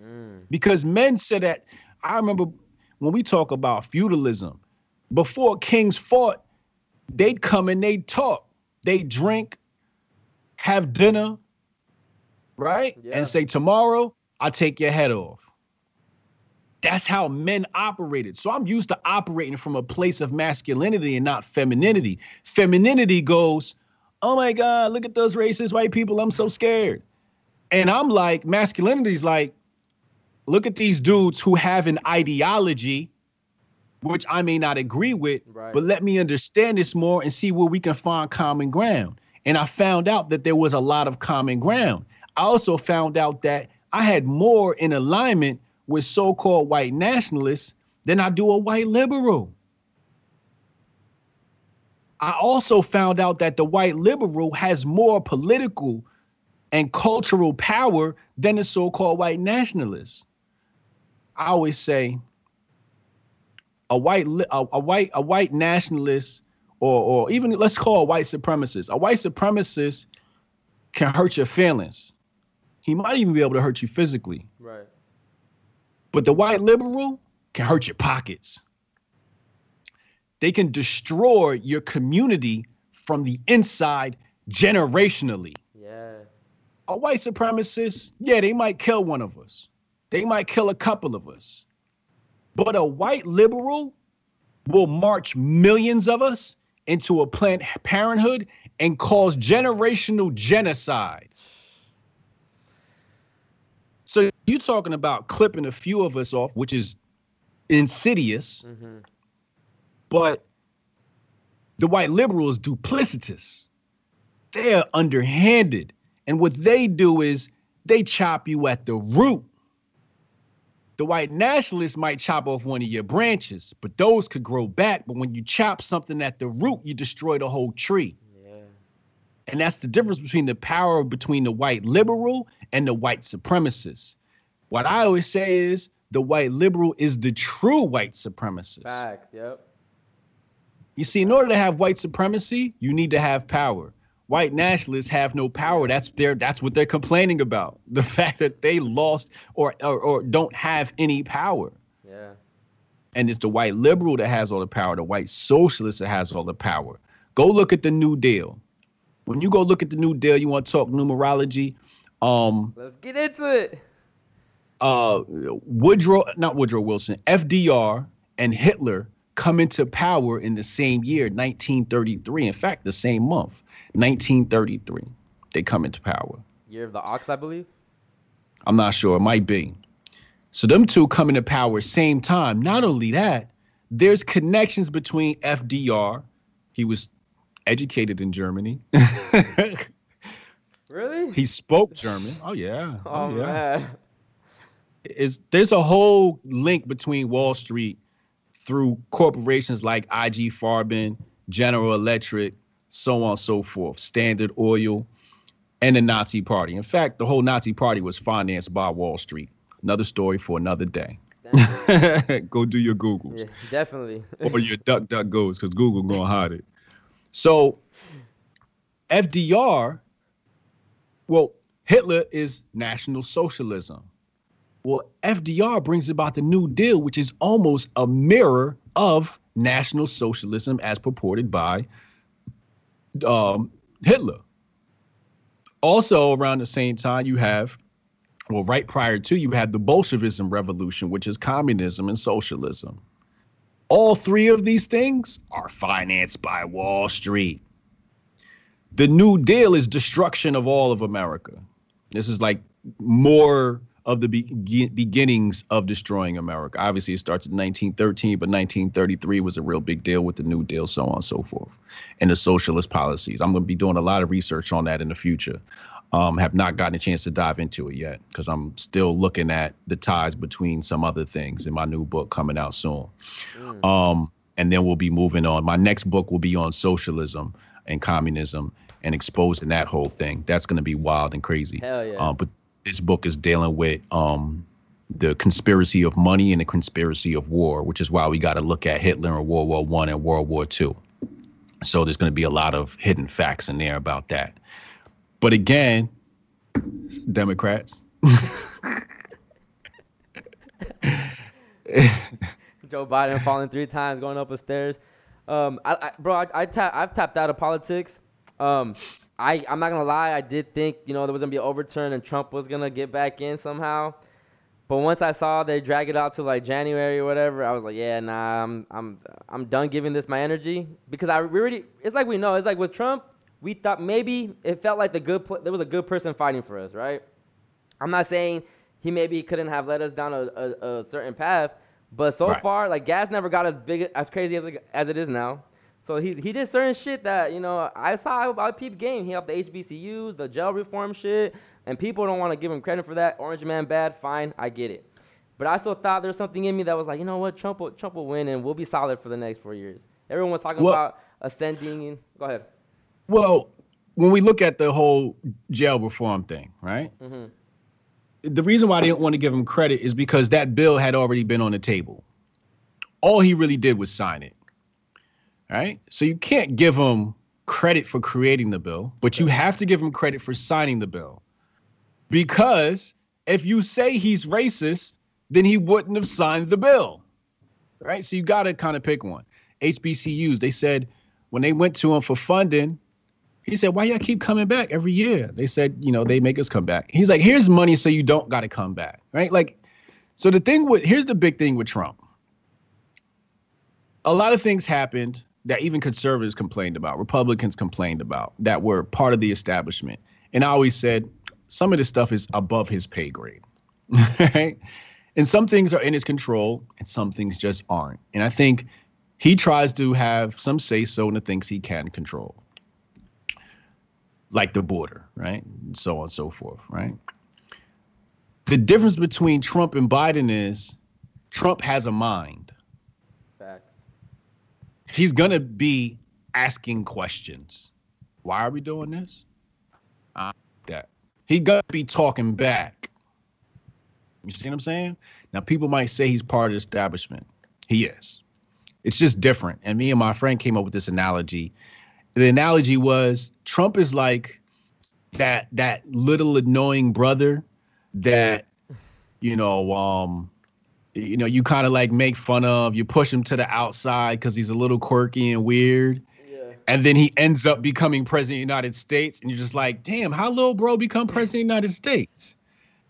Mm. Because men said that, I remember when we talk about feudalism, before kings fought, they'd come and they'd talk. They'd drink, have dinner, right? Yeah. And say, tomorrow, I'll take your head off. That's how men operated. So I'm used to operating from a place of masculinity and not femininity. Femininity goes, oh my God, look at those racist white people. I'm so scared. And I'm like, masculinity's like, look at these dudes who have an ideology, which I may not agree with, Right. but let me understand this more and see where we can find common ground. And I found out that there was a lot of common ground. I also found out that I had more in alignment with so-called white nationalists than I do a white liberal. I also found out that the white liberal has more political and cultural power than the so-called white nationalists. I always say a white a, a white a white nationalist or or even let's call a white supremacist. A white supremacist can hurt your feelings. He might even be able to hurt you physically. Right. But the white liberal can hurt your pockets. They can destroy your community from the inside generationally. Yeah. A white supremacist, yeah, they might kill one of us. They might kill a couple of us. But a white liberal will march millions of us into a Planned Parenthood and cause generational genocide. So you talking about clipping a few of us off, which is insidious, Mm-hmm. but the white liberal is duplicitous. They're underhanded. And what they do is they chop you at the root. The white nationalists might chop off one of your branches, but those could grow back. But when you chop something at the root, you destroy the whole tree. Yeah. And that's the difference between the power between the white liberal and the white supremacist. What I always say is the white liberal is the true white supremacist. Facts. Yep. You see, in order to have white supremacy, you need to have power. White nationalists have no power. That's their that's what they're complaining about. The fact that they lost or or, or don't have any power. Yeah. And it's the white liberal that has all the power, the white socialist that has all the power. Go look at the New Deal. When you go look at the New Deal, you want to talk numerology. Um, Let's get into it. Uh, Woodrow, not Woodrow Wilson, FDR and Hitler come into power in the same year, 1933. In fact, the same month, 1933, they come into power. Year of the Ox, I believe. I'm not sure. It might be. So them two come into power same time. Not only that, there's connections between FDR. He was educated in Germany. Really? he spoke German. Oh yeah. oh yeah. man. Is there's a whole link between Wall Street through corporations like IG Farben, General Electric, so on and so forth, Standard Oil, and the Nazi Party. In fact, the whole Nazi Party was financed by Wall Street. Another story for another day. Go do your Googles Yeah, definitely. or your duck duck goes because Google gonna hide it. So FDR, well, Hitler is National Socialism. Well, FDR brings about the New Deal, which is almost a mirror of National Socialism as purported by um, Hitler. Also, around the same time, you have, well, right prior to, you had the Bolshevism revolution, which is communism and socialism. All three of these things are financed by Wall Street. The New Deal is destruction of all of America. This is like more of the be- beginnings of destroying America. Obviously, it starts in 1913, but 1933 was a real big deal with the New Deal, so on and so forth, and the socialist policies. I'm going to be doing a lot of research on that in the future. Um, have not gotten a chance to dive into it yet because I'm still looking at the ties between some other things in my new book coming out soon. Um, and then we'll be moving on. My next book will be on socialism and communism and exposing that whole thing. That's going to be wild and crazy. Hell yeah. Um, but this book is dealing with um, the conspiracy of money and the conspiracy of war, which is why we got to look at Hitler and World War One and World War Two. So there's going to be a lot of hidden facts in there about that. But again, Democrats. Joe Biden falling three times, going up the stairs. Um, I, I, bro, I, I tap, I've tapped out of politics. Um, I, I'm not gonna lie, I did think you know there was gonna be an overturn and Trump was gonna get back in somehow. But once I saw they drag it out to like January or whatever, I was like, yeah, nah, I'm, I'm, I'm done giving this my energy because I we already. It's like we know. It's like with Trump, we thought maybe it felt like the good. There was a good person fighting for us, right? I'm not saying he maybe couldn't have led us down a, a, a certain path, but so Right. far, like gas never got as big as crazy as as it is now. So he he did certain shit that you know I saw I peep game. He helped the HBCUs, the jail reform shit, and people don't want to give him credit for that. Orange man bad, fine, I get it. But I still thought there's something in me that was like, you know what, Trump will, Trump will win and we'll be solid for the next four years. Everyone was talking Well- about ascending. And, go ahead. Well, when we look at the whole jail reform thing, right? Mhm. The reason why I didn't want to give him credit is because that bill had already been on the table. All he really did was sign it. Right? So you can't give him credit for creating the bill, but you have to give him credit for signing the bill. Because if you say he's racist, then he wouldn't have signed the bill. Right? So you got to kind of pick one. HBCUs, they said when they went to him for funding, he said, Why y'all keep coming back every year? They said, You know, they make us come back. He's like, Here's money so you don't got to come back. Right? Like, so the thing with, here's the big thing with Trump. A lot of things happened that even conservatives complained about, Republicans complained about, that were part of the establishment. And I always said, some of this stuff is above his pay grade. right? And some things are in his control and some things just aren't. And I think he tries to have some say so in the things he can control like the border, right? And so on and so forth, right? The difference between Trump and Biden is Trump has a mind. He's going to be asking questions. Why are we doing this? Uh, that. He going to be talking back. You see what I'm saying? Now, people might say he's part of the establishment. He is. It's just different. And me and my friend came up with this analogy. The analogy was Trump is like that that little annoying brother that you know um you know, you kind of like make fun of, you push him to the outside because he's a little quirky and weird. Yeah. And then he ends up becoming president of the United States, and you're just like, damn, how little bro become president of the United States?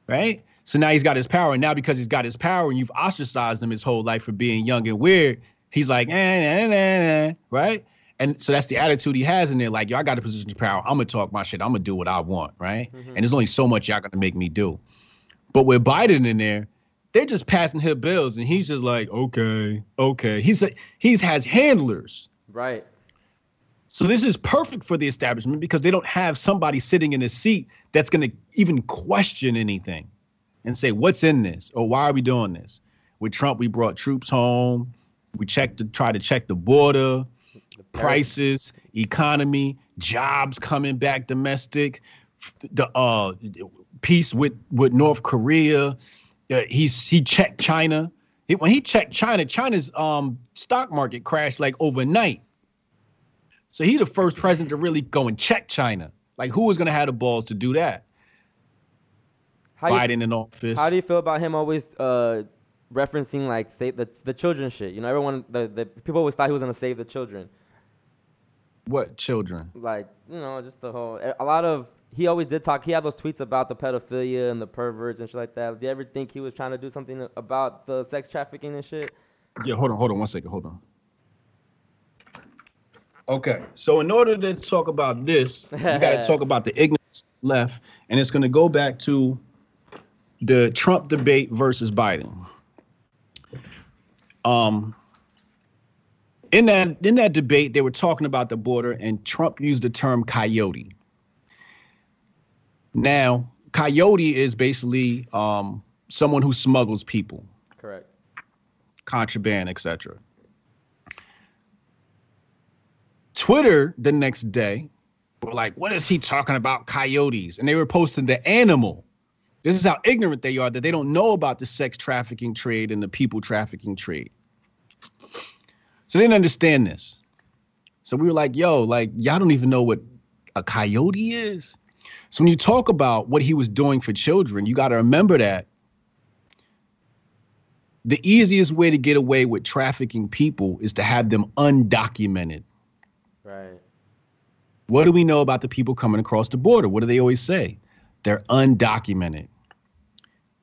Right? So now he's got his power, and now because he's got his power, and you've ostracized him his whole life for being young and weird, he's like, eh, eh, eh, eh, right? And so that's the attitude he has in there. Like, yo, I got a position of power. I'm gonna talk my shit. I'm gonna do what I want, right? And there's only so much y'all gonna make me do. But with Biden in there, they're just passing him bills, and he's just like, okay, okay. He's a, he's has handlers. Right. So this is perfect for the establishment because they don't have somebody sitting in a seat that's going to even question anything and say, what's in this? Or why are we doing this? With Trump, we brought troops home. We checked to try to check the border, prices, economy, jobs coming back domestic, the uh peace with with North Korea. Uh, he's he checked China. He- when he checked China, China's um stock market crashed like overnight. So he's the first president to really go and check China. Like who was gonna have the balls to do that? How you, Biden in office. how do you feel about him always uh, referencing like save the the children shit? You know, everyone the, the people always thought he was gonna save the children. what children? Like you know, just the whole a lot of he always did talk. He had those tweets about the pedophilia and the perverts and shit like that. Do you ever think he was trying to do something about the sex trafficking and shit? Yeah, hold on, hold on one second, hold on. Okay, so in order to talk about this, you got to talk about the ignorance left, and it's going to go back to the Trump debate versus Biden. Um, in that in that debate, they were talking about the border, and Trump used the term coyote. Now, coyote is basically um, someone who smuggles people Correct. contraband, etc. Twitter the next day were like, "What is he talking about coyotes?" And they were posting the animal. This is how ignorant they are that they don't know about the sex trafficking trade and the people trafficking trade. So they didn't understand this. So we were like, "Yo, like y'all don't even know what a coyote is." So when you talk about what he was doing for children, you got to remember that the easiest way to get away with trafficking people is to have them undocumented. Right. What do we know about the people coming across the border? What do they always say? They're undocumented.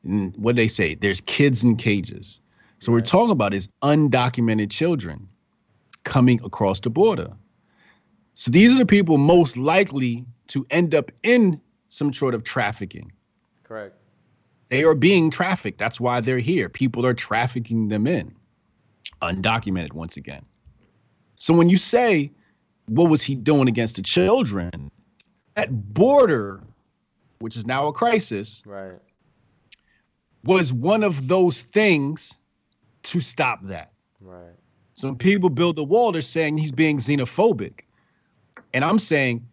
And what do they say? There's kids in cages. So we're talking about is undocumented children coming across the border. So these are the people most likely to end up in some sort of trafficking. Correct. They are being trafficked. That's why they're here. People are trafficking them in, undocumented once again. So when you say, what was he doing against the children? That border, which is now a crisis, Right. was one of those things to stop that. Right. So when people build the wall, they're saying he's being xenophobic. And I'm saying,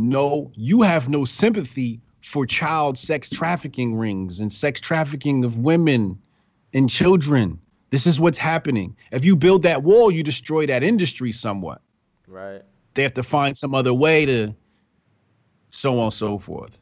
no, you have no sympathy for child sex trafficking rings and sex trafficking of women and children. This is what's happening. If you build that wall, you destroy that industry somewhat. Right. They have to find some other way to so on and so forth.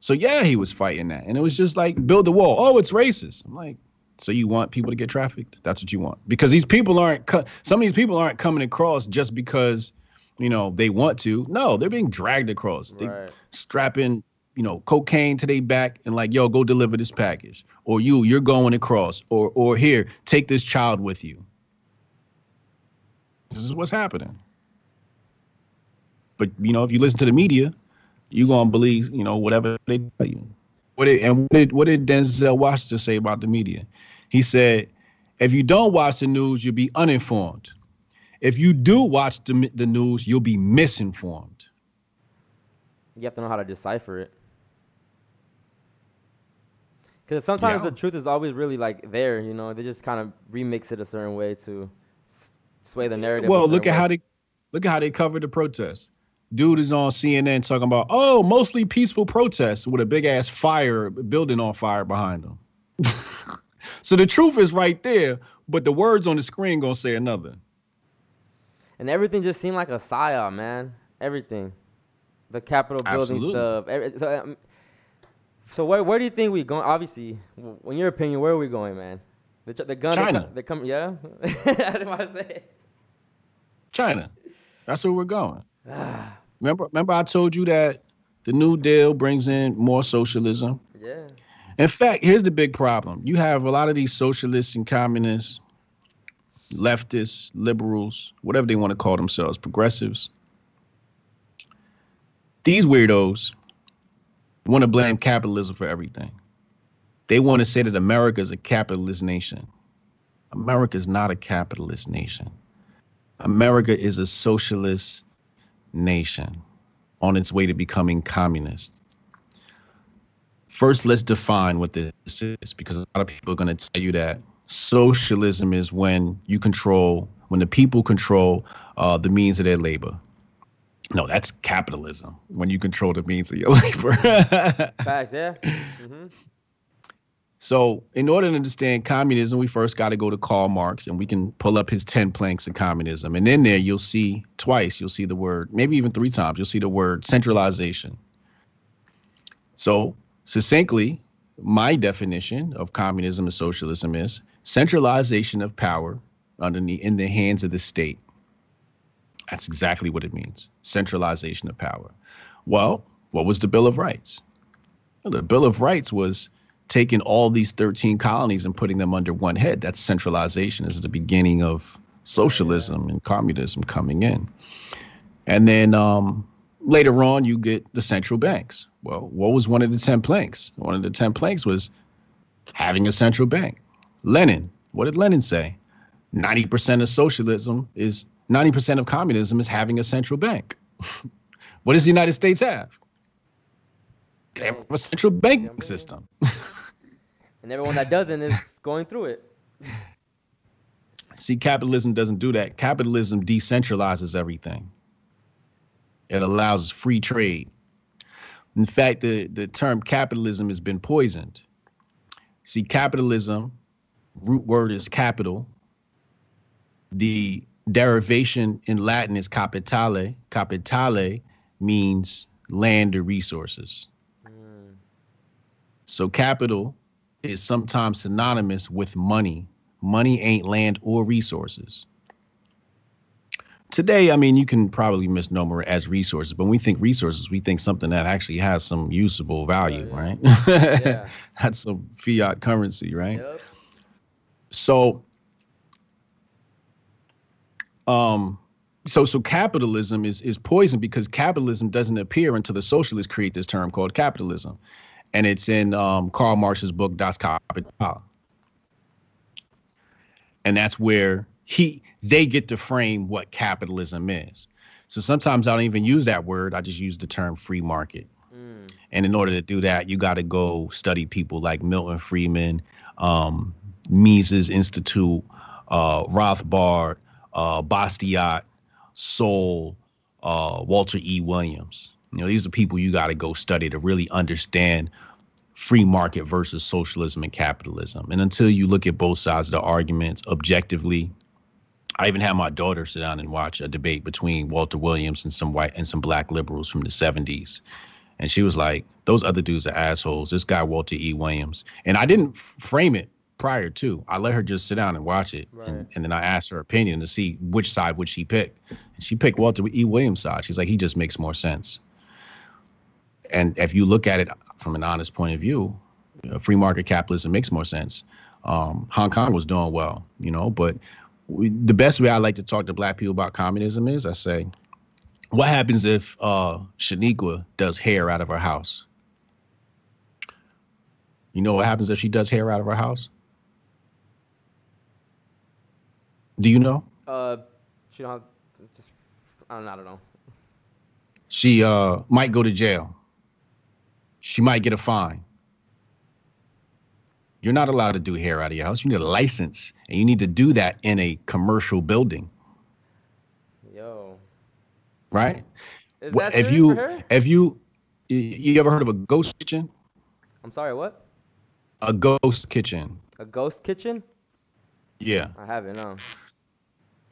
So yeah, he was fighting that. And it was just like build the wall. Oh, it's racist. I'm like, so you want people to get trafficked? That's what you want. Because these people aren't co- some of these people aren't coming across just because you know they want to. No, they're being dragged across. They Right. strapping, you know, cocaine to their back and like, yo, go deliver this package. Or you, you're going across. Or or here, take this child with you. This is what's happening. But you know, if you listen to the media, you're gonna believe, you know, whatever they tell you. What did and what did what did Denzel Washington say about the media? He said, if you don't watch the news, you'll be uninformed. If you do watch the the news, you'll be misinformed. You have to know how to decipher it. Because sometimes Yeah. the truth is always really like there, you know. They just kind of remix it a certain way to sway the narrative. Well, look at how they look at how they covered the protests. Dude is on CNN talking about oh, mostly peaceful protests with a big ass fire building on fire behind them. so the truth is right there, but the words on the screen gonna say another. And everything just seemed like a psyop, man. Everything, the Capitol building stuff. every- so, um, so where where do you think we going? Obviously, w- in your opinion, where are we going, man? The, the gun. China. They come. Yeah. I didn't want to say. China. That's where we're going. remember, remember, I told you that the New Deal brings in more socialism. Yeah. In fact, here's the big problem. You have a lot of these socialists and communists, leftists, liberals, whatever they want to call themselves, progressives. These weirdos want to blame capitalism for everything. They want to say that America is a capitalist nation. America is not a capitalist nation. America is a socialist nation on its way to becoming communist. First, let's define what this is because a lot of people are going to tell you that socialism is when you control, when the people control uh, the means of their labor. No, that's capitalism when you control the means of your labor. Facts. Yeah. hmm So, in order to understand communism, we first got to go to Karl Marx and we can pull up his 10 planks of communism. And in there, you'll see twice, you'll see the word, maybe even three times, you'll see the word centralization. So, succinctly, my definition of communism and socialism is centralization of power underneath in the hands of the state. That's exactly what it means centralization of power. Well, what was the Bill of Rights? Well, the Bill of Rights was taking all these 13 colonies and putting them under one head. That's centralization. This is the beginning of socialism and communism coming in. And then um, later on, you get the central banks. Well, what was one of the 10 planks? One of the 10 planks was having a central bank. Lenin, what did Lenin say? 90% of socialism is 90% of communism is having a central bank. what does the United States have? They have a central banking system. And everyone that doesn't is going through it. See, capitalism doesn't do that. Capitalism decentralizes everything. It allows free trade. In fact, the, the term capitalism has been poisoned. See, capitalism, root word is capital. The derivation in Latin is capitale. Capitale means land or resources. Hmm. So capital is sometimes synonymous with money. Money ain't land or resources. Today, I mean, you can probably misnomer it as resources, but when we think resources, we think something that actually has some usable value, oh, yeah. right? Yeah. That's some fiat currency, right? Yep. So, um, so so capitalism is is poison because capitalism doesn't appear until the socialists create this term called capitalism, and it's in um, Karl Marx's book Das Kapital, and that's where he they get to frame what capitalism is. So sometimes I don't even use that word; I just use the term free market. And in order to do that, you got to go study people like Milton Friedman, um, Mises Institute, uh, Rothbard, uh, Bastiat, Sowell, uh, Walter E. Williams. You know, these are people you got to go study to really understand free market versus socialism and capitalism. And until you look at both sides of the arguments objectively, I even had my daughter sit down and watch a debate between Walter Williams and some white and some black liberals from the 70s. And she was like, those other dudes are assholes. This guy, Walter E. Williams. And I didn't frame it prior to. I let her just sit down and watch it. Right. And, and then I asked her opinion to see which side would she pick. And she picked Walter E. Williams' side. She's like, he just makes more sense. And if you look at it from an honest point of view, you know, free market capitalism makes more sense. Um, Hong Kong was doing well, you know, but we, the best way I like to talk to black people about communism is I say, what happens if uh, Shaniqua does hair out of her house? You know what happens if she does hair out of her house? Do you know? Uh, she don't have, just I don't, I don't know. She uh, might go to jail. She might get a fine. You're not allowed to do hair out of your house. You need a license, and you need to do that in a commercial building, Yo, right? is that if you for her? if you you ever heard of a ghost kitchen? I'm sorry, what? A ghost kitchen. A ghost kitchen? Yeah. I haven't. No.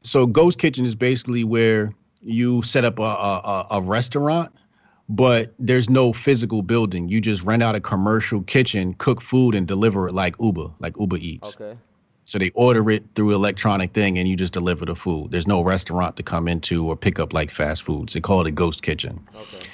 So ghost kitchen is basically where you set up a, a, a- restaurant, but there's no physical building. You just rent out a commercial kitchen, cook food, and deliver it like Uber, like Uber Eats. Okay. So they order it through electronic thing, and you just deliver the food. There's no restaurant to come into or pick up like fast foods. They call it a ghost kitchen. Okay.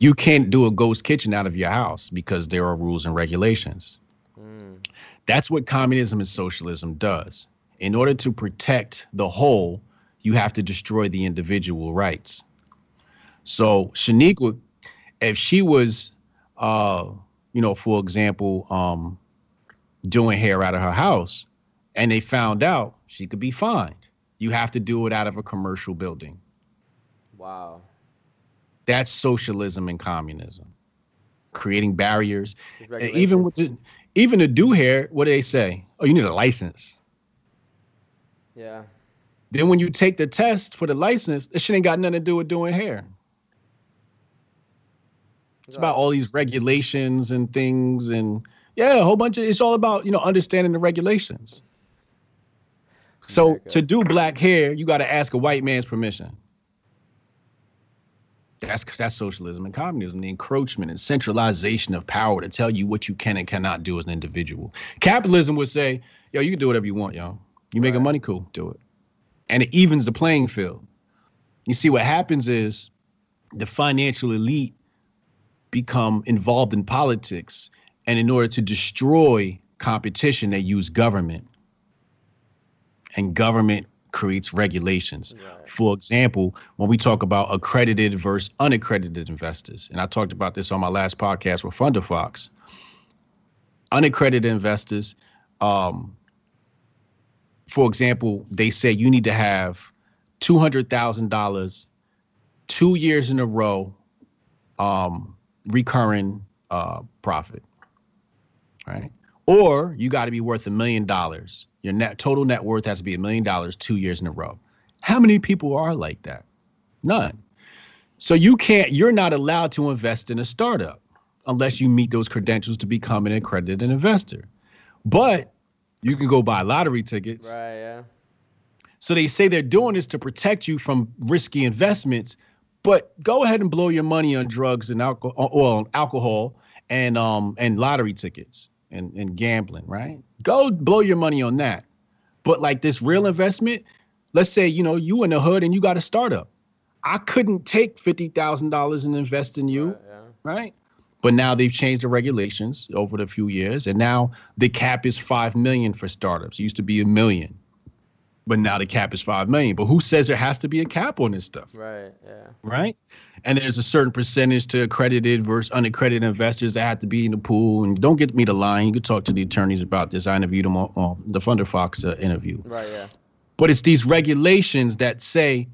You can't do a ghost kitchen out of your house because there are rules and regulations. Mm. That's what communism and socialism does. In order to protect the whole, you have to destroy the individual rights. So Shaniqua, if she was, uh, you know, for example, um, doing hair out of her house, and they found out, she could be fined. You have to do it out of a commercial building. Wow. That's socialism and communism, creating barriers. Even with the, even to do hair, what do they say? Oh, you need a license. Yeah. Then when you take the test for the license, that shit ain't got nothing to do with doing hair. It's about all these regulations and things and yeah, a whole bunch of it's all about, you know, understanding the regulations. So to do black hair, you got to ask a white man's permission. That's that's socialism and communism, the encroachment and centralization of power to tell you what you can and cannot do as an individual. Capitalism would say, yo, you can do whatever you want, yo. You making Right. money, cool, do it. And it evens the playing field. You see, what happens is the financial elite become involved in politics, and in order to destroy competition, they use government. And government creates regulations. Right. For example, when we talk about accredited versus unaccredited investors, and I talked about this on my last podcast with Funder Fox. Unaccredited investors, um, for example, they say you need to have two hundred thousand dollars, two years in a row, um, recurring uh, profit, right? Or you got to be worth a million dollars. Your net total net worth has to be a million dollars two years in a row. How many people are like that? None. So you can't. You're not allowed to invest in a startup unless you meet those credentials to become an accredited investor. But you can go buy lottery tickets. Right. Yeah. So they say they're doing this to protect you from risky investments, but go ahead and blow your money on drugs and alcohol, well, alcohol and um and lottery tickets and and gambling, right? Go blow your money on that. But like this real investment, let's say you know you in the hood and you got a startup. I couldn't take fifty thousand dollars and invest in you Right, yeah. right? But now they've changed the regulations over the few years, and now the cap is five million for startups. It used to be a million, but now the cap is five million. But who says there has to be a cap on this stuff, Right. Yeah. right? And there's a certain percentage to accredited versus unaccredited investors that have to be in the pool. And don't get me to lying. You can talk to the attorneys about this. I interviewed them on, on the Funder Fox uh, interview. Right. Yeah. But it's these regulations that say,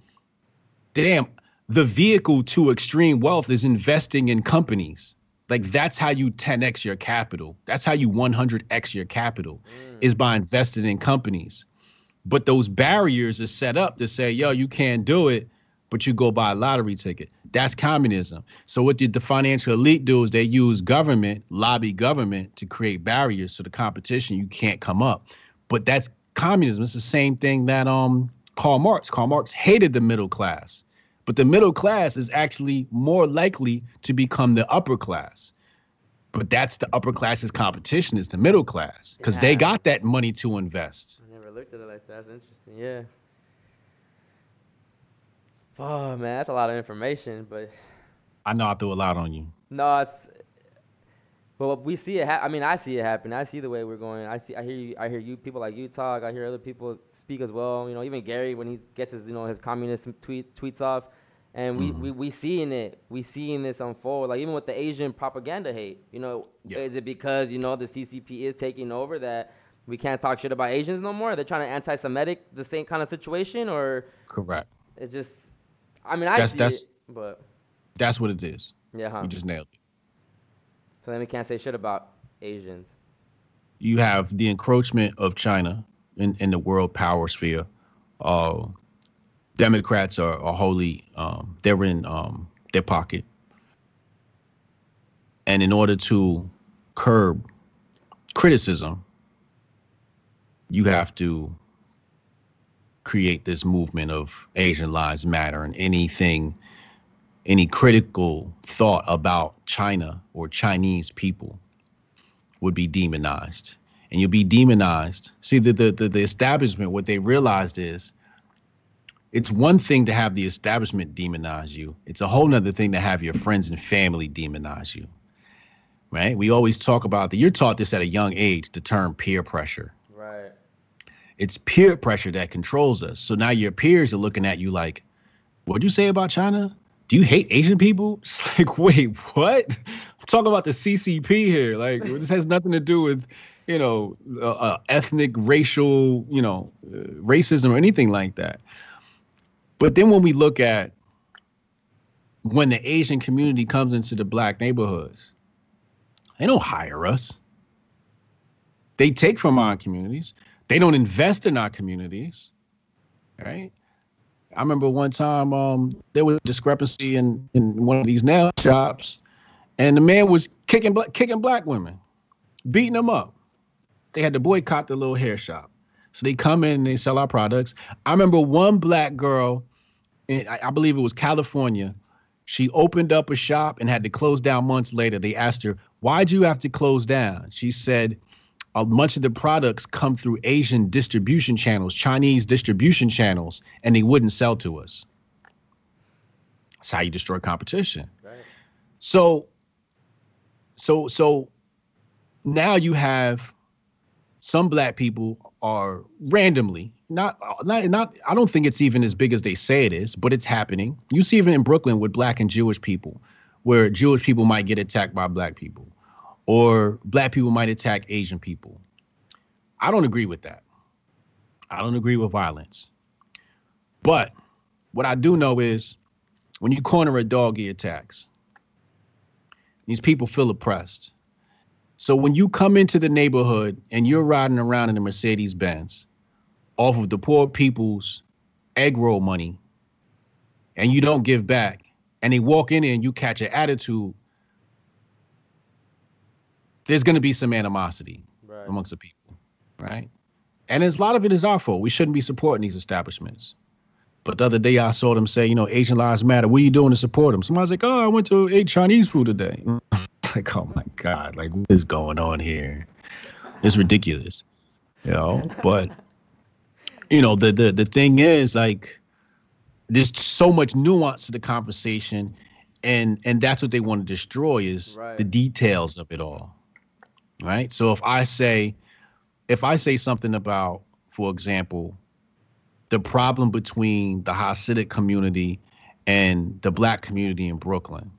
damn, the vehicle to extreme wealth is investing in companies. Like that's how you 10x your capital. That's how you 100x your capital is by investing in companies. But those barriers are set up to say, yo, you can't do it, but you go buy a lottery ticket. That's communism. So what did the financial elite do is they use government, lobby government to create barriers to the competition. You can't come up. But that's communism. It's the same thing that um Karl Marx. Karl Marx hated the middle class. But the middle class is actually more likely to become the upper class. But that's the upper class's competition is the middle class because they got that money to invest. I never looked at it like that. That's interesting. Yeah. Oh man, that's a lot of information, but I know I threw a lot on you. no, it's. But we see it. Ha- I mean, I see it happen. I see the way we're going. I see. I hear you. I hear you. People like you talk. I hear other people speak as well. You know, even Gary when he gets his, you know, his communist tweet tweets off, and we we we seeing it. We seeing this unfold. Like even with the Asian propaganda hate. You know, is it because you know the CCP is taking over that we can't talk shit about Asians no more? They're trying to anti-Semitic the same kind of situation, or Correct. it's just. I mean, I That's- see that's- it, but That's what it is. yeah, huh? You just nailed it. So then we can't say shit about Asians. You have the encroachment of China in, in the world power sphere. Uh, Democrats are, are wholly um, they're in um, their pocket, and in order to curb criticism, you have to create this movement of Asian Lives Matter and anything, any critical thought about China or Chinese people would be demonized. and you'll be demonized. See, the, the, the, the establishment, what they realized is it's one thing to have the establishment demonize you, it's a whole nother thing to have your friends and family demonize you. Right? We always talk about that. You're taught this at a young age, the term peer pressure. Right. It's peer pressure that controls us. So now your peers are looking at you like, what'd you say about China? Do you hate Asian people? It's like, wait, what? I'm talking about the CCP here. Like, this has nothing to do with, you know, uh, uh, ethnic, racial, you know, uh, racism or anything like that. But then when we look at when the Asian community comes into the black neighborhoods, they don't hire us. They take from our communities. They don't invest in our communities. Right? I remember one time um, there was a discrepancy in, in one of these nail shops, and the man was kicking black kicking black women, beating them up. They had to boycott the little hair shop. So they come in and they sell our products. I remember one black girl, in, I, I believe it was California. She opened up a shop and had to close down months later. They asked her, Why'd you have to close down? She said, a bunch of the products come through Asian distribution channels, Chinese distribution channels, and they wouldn't sell to us. That's how you destroy competition. Right. So, so, so now you have some black people are randomly not not not I don't think it's even as big as they say it is, but it's happening. You see even in Brooklyn with black and Jewish people, where Jewish people might get attacked by black people, or black people might attack Asian people. I don't agree with that. I don't agree with violence. But what I do know is when you corner a dog, he attacks. These people feel oppressed. So when you come into the neighborhood and you're riding around in a Mercedes Benz off of the poor people's egg roll money and you don't give back, and they walk in and you catch an attitude, there's going to be some animosity Right. amongst the people, right? And a lot of it is our fault. We shouldn't be supporting these establishments. But the other day I saw them say, you know, Asian lives matter. What are you doing to support them? Somebody's like, oh, I went to eat Chinese food today. like, oh my God, like what is going on here? It's ridiculous, you know. But you know, the the the thing is, like, there's so much nuance to the conversation, and and that's what they want to destroy is Right. the details of it all, right? So if I say, if I say something about, for example, the problem between the Hasidic community and the black community in Brooklyn,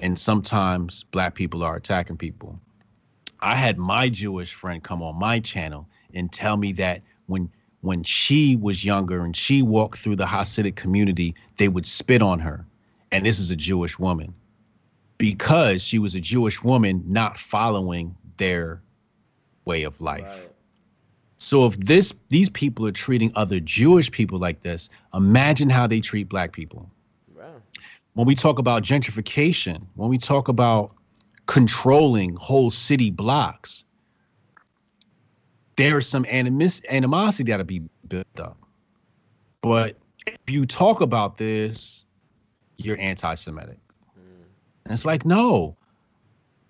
and sometimes black people are attacking people. I had my Jewish friend come on my channel and tell me that when when she was younger and she walked through the Hasidic community, they would spit on her. And this is a Jewish woman. Because she was a Jewish woman not following their way of life. Right. So if this these people are treating other Jewish people like this, imagine how they treat black people. When we talk about gentrification, when we talk about controlling whole city blocks, there's some animis- animosity that'll be built up. But if you talk about this, you're anti-Semitic. Mm. And it's like, no.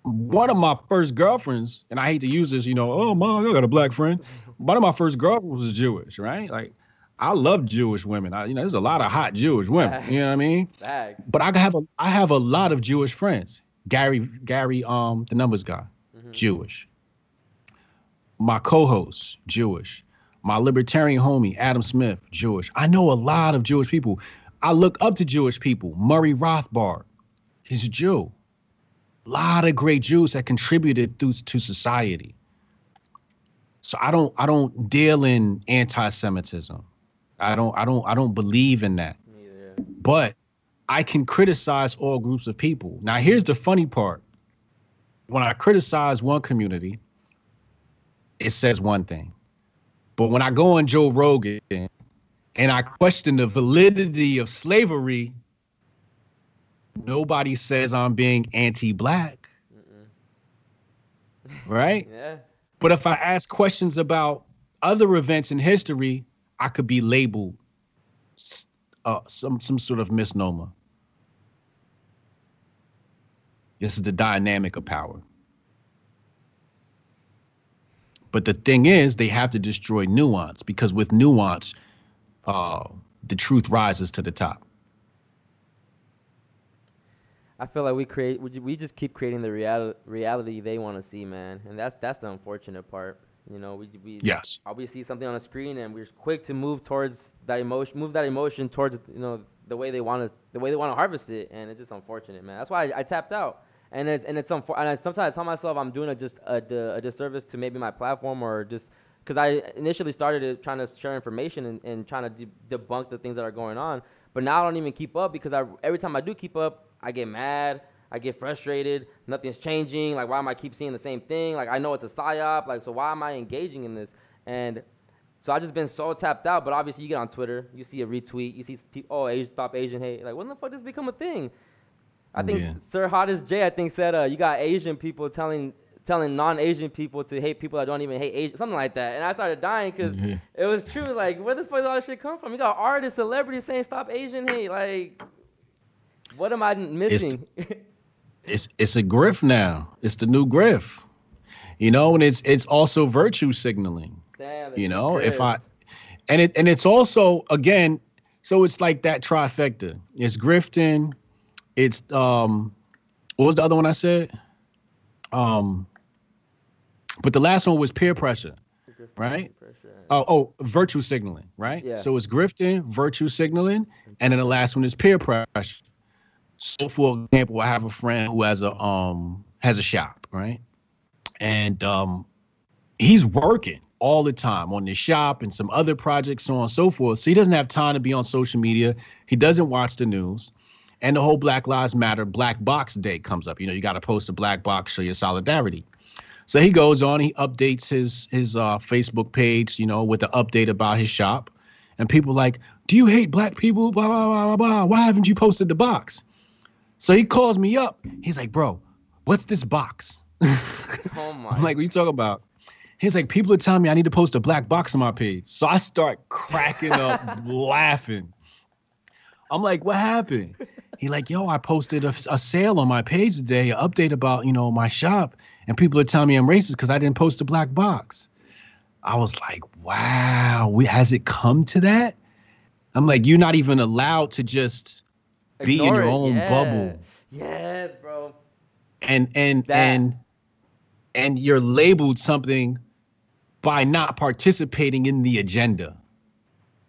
One of my first girlfriends, and I hate to use this, you know, oh mom, I got a black friend. One of my first girlfriends was Jewish, right? Like, I love Jewish women. I, you know, there's a lot of hot Jewish women. You know what I mean? Facts. But I have a I have a lot of Jewish friends. Gary Gary um the numbers guy, Jewish. My co-host, Jewish. My libertarian homie, Adam Smith, Jewish. I know a lot of Jewish people. I look up to Jewish people. Murray Rothbard, he's a Jew. A lot of great Jews that contributed through to society. So I don't I don't deal in anti-Semitism. I don't I don't I don't believe in that but I can criticize all groups of people. Now, here's the funny part. When I criticize one community, it says one thing. But when I go on Joe Rogan and I question the validity of slavery, nobody says I'm being anti black. Right? Yeah. But if I ask questions about other events in history, I could be labeled uh, some some sort of misnomer. This is the dynamic of power. But the thing is, they have to destroy nuance because with nuance, uh, the truth rises to the top. I feel like we create, we, just keep creating the reality reality they want to see, man, and that's that's the unfortunate part. You know, we we Yes. we see something on the screen and we're quick to move towards that emotion, move that emotion towards you know the way they want to, the way they want to harvest it, and it's just unfortunate, man. That's why I, I tapped out, and it's and it's unfor- and I, sometimes I tell myself I'm doing a just a, a disservice to maybe my platform or just because I initially started it trying to share information and, and trying to de- debunk the things that are going on, but now I don't even keep up because I every time I do keep up, I get mad. I get frustrated. Nothing's changing. Like, why am I keep seeing the same thing? Like, I know it's a psyop. Like, so why am I engaging in this? And so I just been so tapped out. But obviously, you get on Twitter, you see a retweet, you see people, oh, Asian, stop Asian hate. Like, when the fuck does this become a thing? I think Yeah. Sir Hottest J, I think said, uh, you got Asian people telling telling non-Asian people to hate people that don't even hate Asian, something like that. And I started dying because it was true. Like, where the fuck does all this shit come from? You got artists, celebrities saying stop Asian hate. Like, what am I missing? it's it's it's a grift now. It's the new grift. You know, and it's it's also virtue signaling. Damn, You know, if I and it and it's also again, so it's like that trifecta. It's grifting, it's um what was the other one I said? Um but the last one was peer pressure. Right? pressure. Oh, oh, virtue signaling, right? Yeah. So it's grifting, virtue signaling, and then the last one is peer pressure. So, for example, I have a friend who has a um has a shop, right? And um, he's working all the time on this shop and some other projects, so on and so forth. So he doesn't have time to be on social media. He doesn't watch the news. And the whole Black Lives Matter Black Box Day comes up. You know, you got to post a black box, show your solidarity. So he goes on, he updates his his uh, Facebook page, you know, with an update about his shop, and people like, "Do you hate black people? Blah blah blah blah blah. Why haven't you posted the box?" So he calls me up. He's like, "Bro, what's this box?" Oh my. I'm like, "What you talking about?" He's like, "People are telling me I need to post a black box on my page." So I start cracking up, laughing. I'm like, "What happened?" He like, "Yo, I posted a, a sale on my page today, an update about you know my shop." and people are telling me I'm racist because I didn't post a black box. I was like, wow, we, has it come to that? I'm like, you're not even allowed to just be in your it. own Yeah. bubble, Yes, bro. and and That. and and you're labeled something by not participating in the agenda.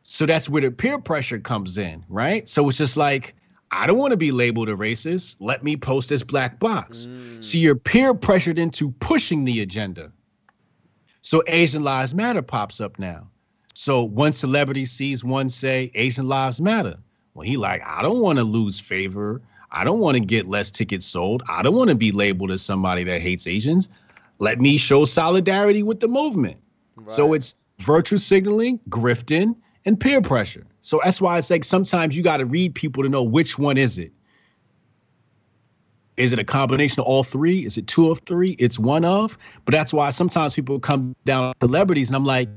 So that's where the peer pressure comes in, right? So it's just like, I don't want to be labeled a racist. Let me post this black box. Mm. So you're peer pressured into pushing the agenda. So Asian Lives Matter pops up now. So one celebrity sees one say Asian Lives Matter. Well, he like, I don't want to lose favor. I don't want to get less tickets sold. I don't want to be labeled as somebody that hates Asians. Let me show solidarity with the movement. So it's virtue signaling, grifting, and peer pressure. So that's why it's like sometimes you got to read people to know which one is it. Is it a combination of all three? Is it two of three? It's one of. But that's why sometimes people come down on celebrities, and I'm like,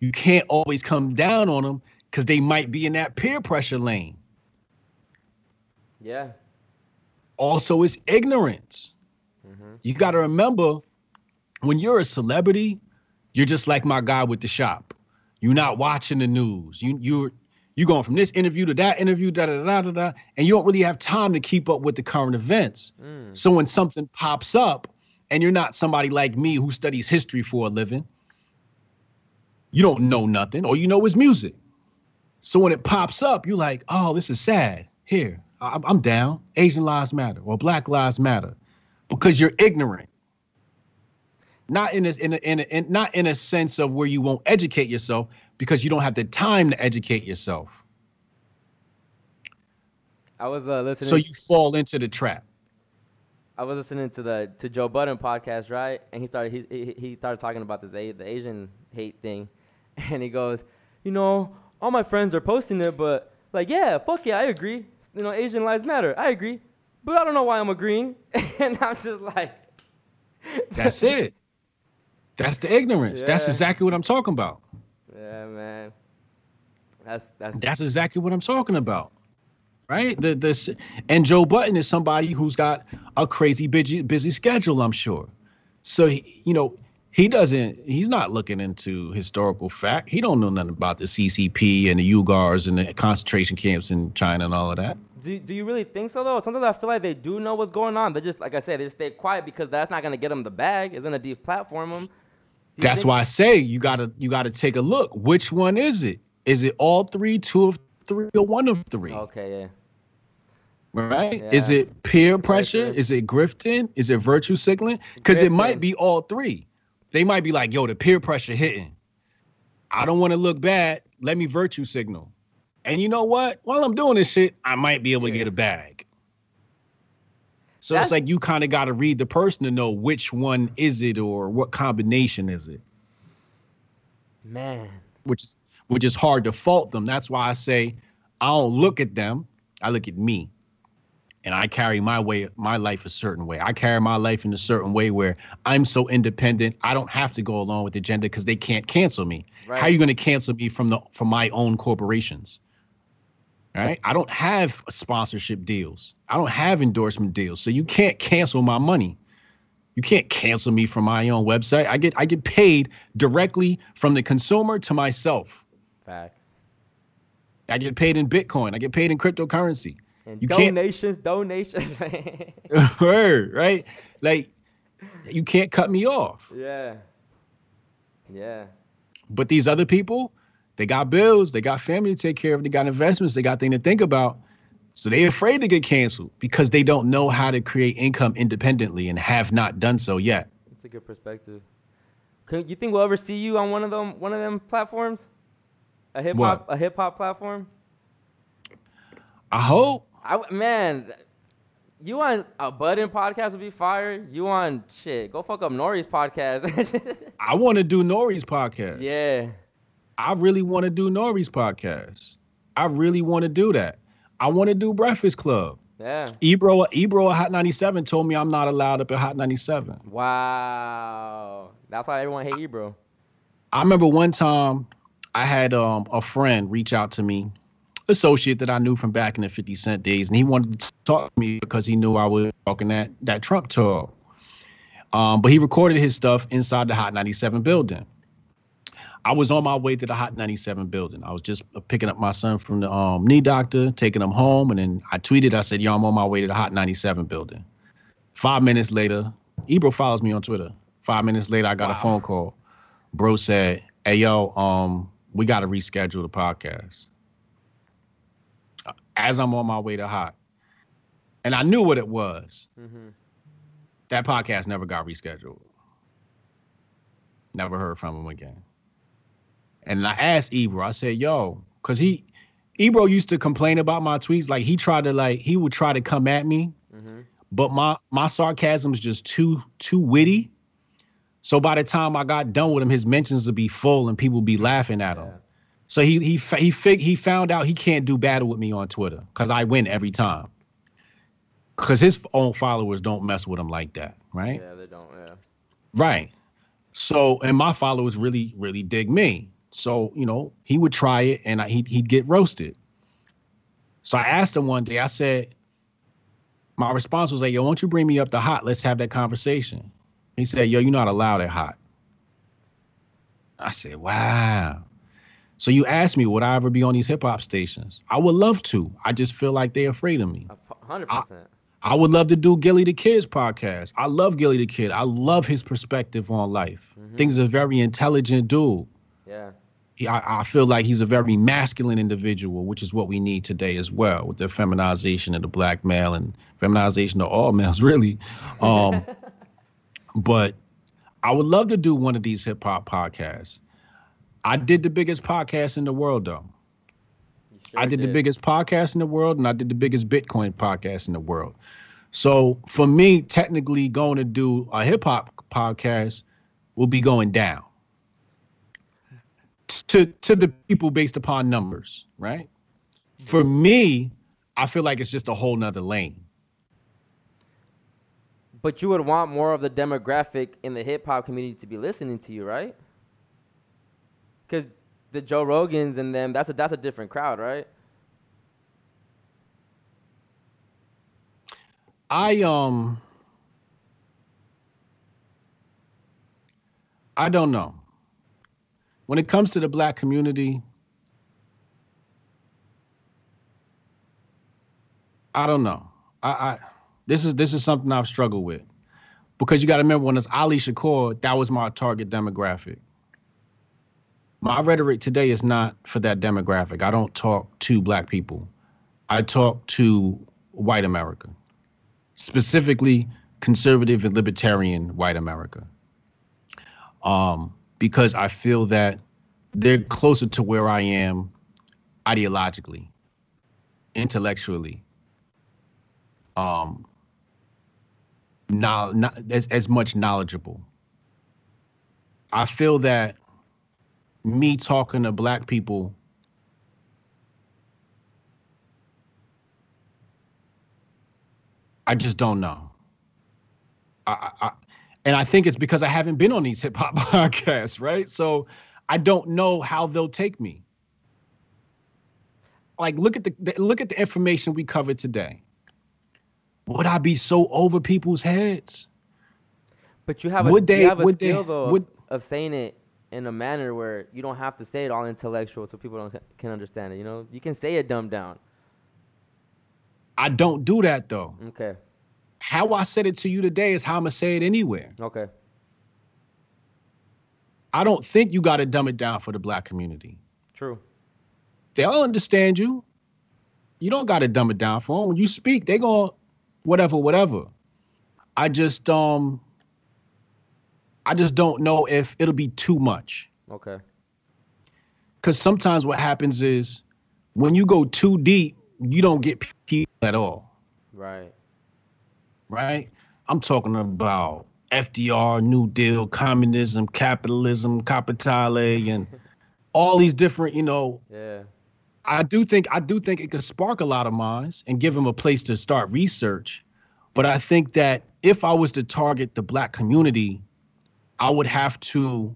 you can't always come down on them because they might be in that peer pressure lane. Yeah. Also, it's ignorance. Mhm. You got to remember when you're a celebrity, you're just like my guy with the shop. You're not watching the news. You you're you going from this interview to that interview, da da da da da, and you don't really have time to keep up with the current events. Mm. So when something pops up, and you're not somebody like me who studies history for a living, you don't know nothing. All you know is music. So when it pops up, you're like, oh, this is sad. Here, I- I'm down. Asian lives matter or Black lives matter, because you're ignorant. Not in a, in a, in, a, in not in a sense of where you won't educate yourself because you don't have the time to educate yourself. I was uh, listening. So you fall into the trap. I was listening to the to Joe Budden podcast, right? And he started he, he started talking about this the Asian hate thing, and he goes, you know, all my friends are posting it, but like, yeah, fuck yeah, I agree. You know, Asian lives matter. I agree, but I don't know why I'm agreeing. and I'm just like, That's it. That's the ignorance. That's exactly what I'm talking about. yeah, man. That's that's That's exactly what I'm talking about. Right? The this and Joe Budden is somebody who's got a crazy busy busy schedule, I'm sure. So he, you know, he doesn't he's not looking into historical fact. He don't know nothing about the CCP and the Uyghurs and the concentration camps in China and all of that. Do, do you really think so though? Sometimes I feel like they do know what's going on. They just like I said, they just stay quiet because that's not gonna get them the bag. It's gonna deplatform them. That's why I say you gotta you gotta take a look. Which one is it? Is it all three, two of three, or one of three? Okay, yeah. Right? Is it peer pressure? Pressure. Is it grifting? Is it virtue signaling? Because it might be all three. They might be like, yo, the peer pressure hitting. I don't want to look bad. Let me virtue signal. And you know what? While I'm doing this shit, I might be able to get a bag. So That's- it's like you kind of got to read the person to know which one is it or what combination is it, Man. which is which is hard to fault them. That's why I say I don't look at them. I look at me. And I carry my way, my life a certain way. I carry my life in a certain way where I'm so independent. I don't have to go along with the agenda because they can't cancel me. How are you going to cancel me from the from my own corporations? All right. I don't have sponsorship deals. I don't have endorsement deals. So you can't cancel my money. You can't cancel me from my own website. I get I get paid directly from the consumer to myself. Facts. I get paid in Bitcoin. I get paid in cryptocurrency. And You can't- donations, donations. Word, right? Like you can't cut me off. yeah. Yeah. But these other people, they got bills, they got family to take care of, they got investments, they got things to think about. So they're afraid to get canceled because they don't know how to create income independently and have not done so yet. That's a good perspective. Could you think we'll ever see you on one of them one of them platforms? A hip hop a hip hop platform? I hope. I man, you on a Budden podcast would be fire. You on shit? Go fuck up Nori's podcast. I want to do Nori's podcast. yeah, I really want to do Nori's podcast. I really want to do that. I want to do Breakfast Club. yeah. Ebro, Ebro at Hot 97 told me I'm not allowed up at Hot 97. Wow, that's why everyone hate you, bro. I remember one time I had um, a friend reach out to me, associate that I knew from back in the 50 Cent days, and he wanted to talk to me because he knew I was talking that that Trump talk. Um, but he recorded his stuff inside the Hot 97 building. I was on my way to the Hot 97 building. I was just picking up my son from the um, knee doctor, taking him home, and then I tweeted. I said, "Yo, I'm on my way to the Hot 97 building." Five minutes later, Ebro follows me on Twitter. Five minutes later, I got a phone call. Bro said, "Hey, yo, um, we got to reschedule the podcast." As I'm on my way to Hot, and I knew what it was. hmm That podcast never got rescheduled. Never heard from him again. And I asked Ebro, I said, yo, because he Ebro used to complain about my tweets. Like he tried to like he would try to come at me, hmm but my my sarcasm is just too too witty. So by the time I got done with him, his mentions would be full and people would be laughing at him. Yeah. So he he he fig- he found out he can't do battle with me on Twitter because I win every time. Because his own followers don't mess with him like that, right? Yeah, they don't. Yeah. Right. So, and my followers really, really dig me. So, you know, he would try it and I, he'd, he'd get roasted. So I asked him one day, I said, my response was like, yo, won't you bring me up the hot? Let's have that conversation. He said, yo, you're not allowed at hot. I said, wow. So you asked me, would I ever be on these hip hop stations? I would love to. I just feel like they're afraid of me. A Hundred percent. I would love to do Gillie the Kid's podcast. I love Gillie the Kid. I love his perspective on life. Mhm. Think he's a very intelligent dude. Yeah. He, I, I feel like he's a very masculine individual, which is what we need today as well, with the feminization of the black male and feminization of all males, really. Um, but I would love to do one of these hip hop podcasts. I did the biggest podcast in the world, though. Sure I did, the biggest podcast in the world and I did the biggest Bitcoin podcast in the world. So for me, technically going to do a hip hop podcast will be going down to to the people based upon numbers, right? For mm-hmm. me, I feel like it's just a whole nother lane. But you would want more of the demographic in the hip hop community to be listening to you, right? Because the Joe Rogans and them, that's a that's a different crowd, right? I um I don't know. When it comes to the black community, I don't know. I, I this is this is something I've struggled with because you got to remember when it's Ali Shakur, that was my target demographic. My rhetoric today is not for that demographic. I don't talk to black people. I talk to white America, specifically conservative and libertarian white America. Um, because I feel that they're closer to where I am ideologically, intellectually, um, not, not as, as much knowledgeable. I feel that me talking to black people I just don't know. I, I, and I think it's because I haven't been on these hip hop podcasts, right? So I don't know how they'll take me. Like, look at the look at the information we covered today. Would I be so over people's heads? But you have a, Would they- you have a would they- skill though would- of, of saying it in a manner where you don't have to say it all intellectual so people don't can understand it. You know, you can say it dumbed down. I don't do that though. Okay. How I said it to you today is how I'm gonna say it anywhere. Okay. I don't think you got to dumb it down for the black community. True. They'll understand you. You don't got to dumb it down for them. When you speak, they going to, whatever, whatever. I just um, I just don't know if it'll be too much. Okay. Because sometimes what happens is when you go too deep, you don't get people at all. Right. right? I'm talking about FDR, New Deal, communism, capitalism, capitale, and all these different, you know. Yeah. I do think I do think it could spark a lot of minds and give them a place to start research. But I think that if I was to target the black community, I would have to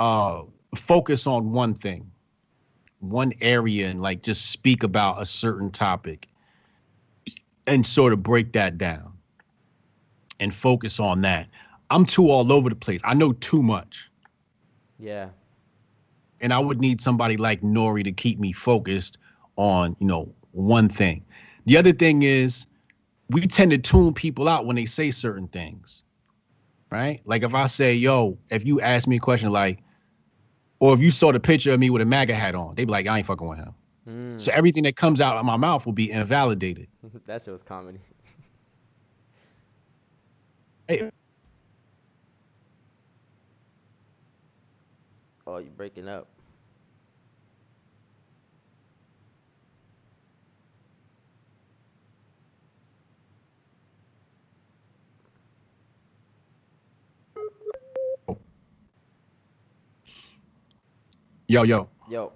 uh, focus on one thing, one area, and like just speak about a certain topic and sort of break that down and focus on that. I'm too all over the place. I know too much. Yeah. And I would need somebody like Nori to keep me focused on, you know, one thing. The other thing is we tend to tune people out when they say certain things. Right? Like if I say, yo, if you ask me a question like, or if you saw the picture of me with a MAGA hat on, they'd be like, I ain't fucking with him. Mm. So everything that comes out of my mouth will be invalidated. that shit was comedy. Hey, Oh, you breaking up. Yo, yo, Yo.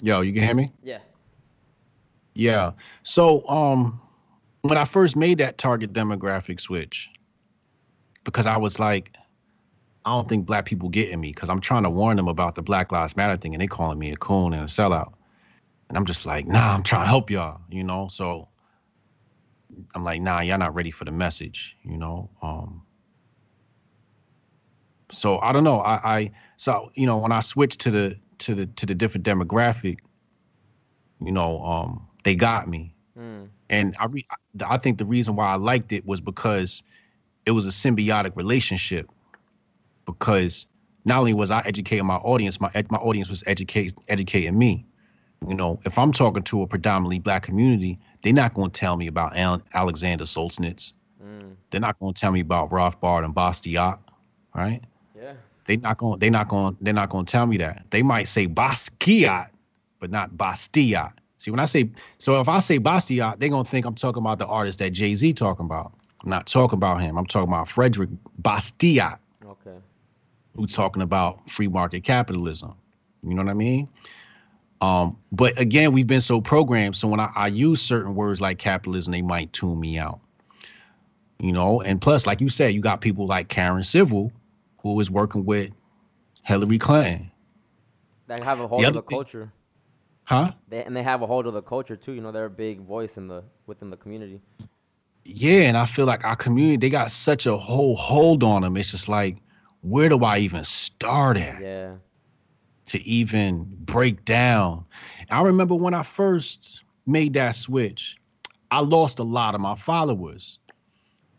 yo, you can hear me? Yeah. Yeah. So um when I first made that target demographic switch, because I was like, I don't think black people getting me because I'm trying to warn them about the Black Lives Matter thing and they calling me a coon and a sellout. And I'm just like, nah, I'm trying to help y'all, you know. So I'm like, nah, y'all not ready for the message, you know. Um so I don't know. I, I so you know when I switched to the to the to the different demographic, you know, um, they got me, Mm. and I re- I think the reason why I liked it was because it was a symbiotic relationship. Because not only was I educating my audience, my my audience was educate educating me. You know, if I'm talking to a predominantly black community, they're not going to tell me about Al- Alexander Solzhenitsyn. Mm. They're not going to tell me about Rothbard and Bastiat, right? They not going. They not going. They're not going to tell me that. They might say Basquiat, but not Bastiat. See, when I say so, if I say Bastiat, they're gonna think I'm talking about the artist that Jay Z talking about. I'm not talking about him. I'm talking about Frederick Bastiat, Okay. who's talking about free market capitalism. You know what I mean? Um, but again, we've been so programmed. So when I, I use certain words like capitalism, they might tune me out. You know, and plus, like you said, you got people like Karen Civil, who is working with Hillary Clinton. They have a hold of other the thing- culture. Huh? They, and they have a hold of the culture too. You know, they're a big voice in the within the community. Yeah, and I feel like our community, they got such a whole hold on them. It's just like, where do I even start at Yeah. to even break down? I remember when I first made that switch, I lost a lot of my followers.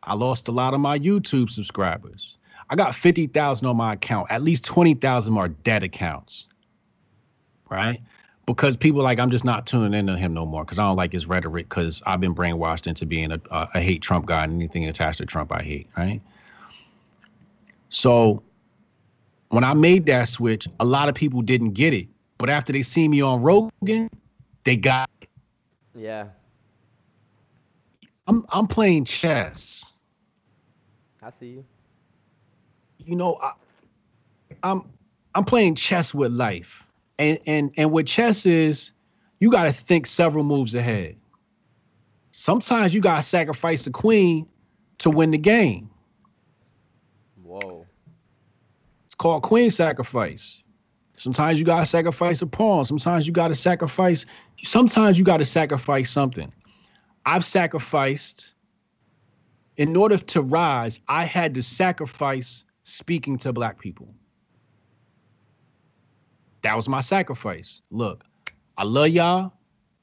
I lost a lot of my YouTube subscribers. I got 50,000 on my account. At least 20,000 are dead accounts. Right? Because people like I'm just not tuning into him no more because I don't like his rhetoric because I've been brainwashed into being a, a, a hate Trump guy and anything attached to Trump I hate, right? So when I made that switch, a lot of people didn't get it. But after they see me on Rogan, they got it. Yeah. I'm I'm playing chess. I see you. You know, I, I'm I'm playing chess with life, and and and what chess is, you got to think several moves ahead. Sometimes you got to sacrifice a queen to win the game. Whoa. It's called queen sacrifice. Sometimes you got to sacrifice a pawn. Sometimes you got to sacrifice. Sometimes you got to sacrifice something. I've sacrificed. In order to rise, I had to sacrifice speaking to black people. That was my sacrifice. Look, I love y'all,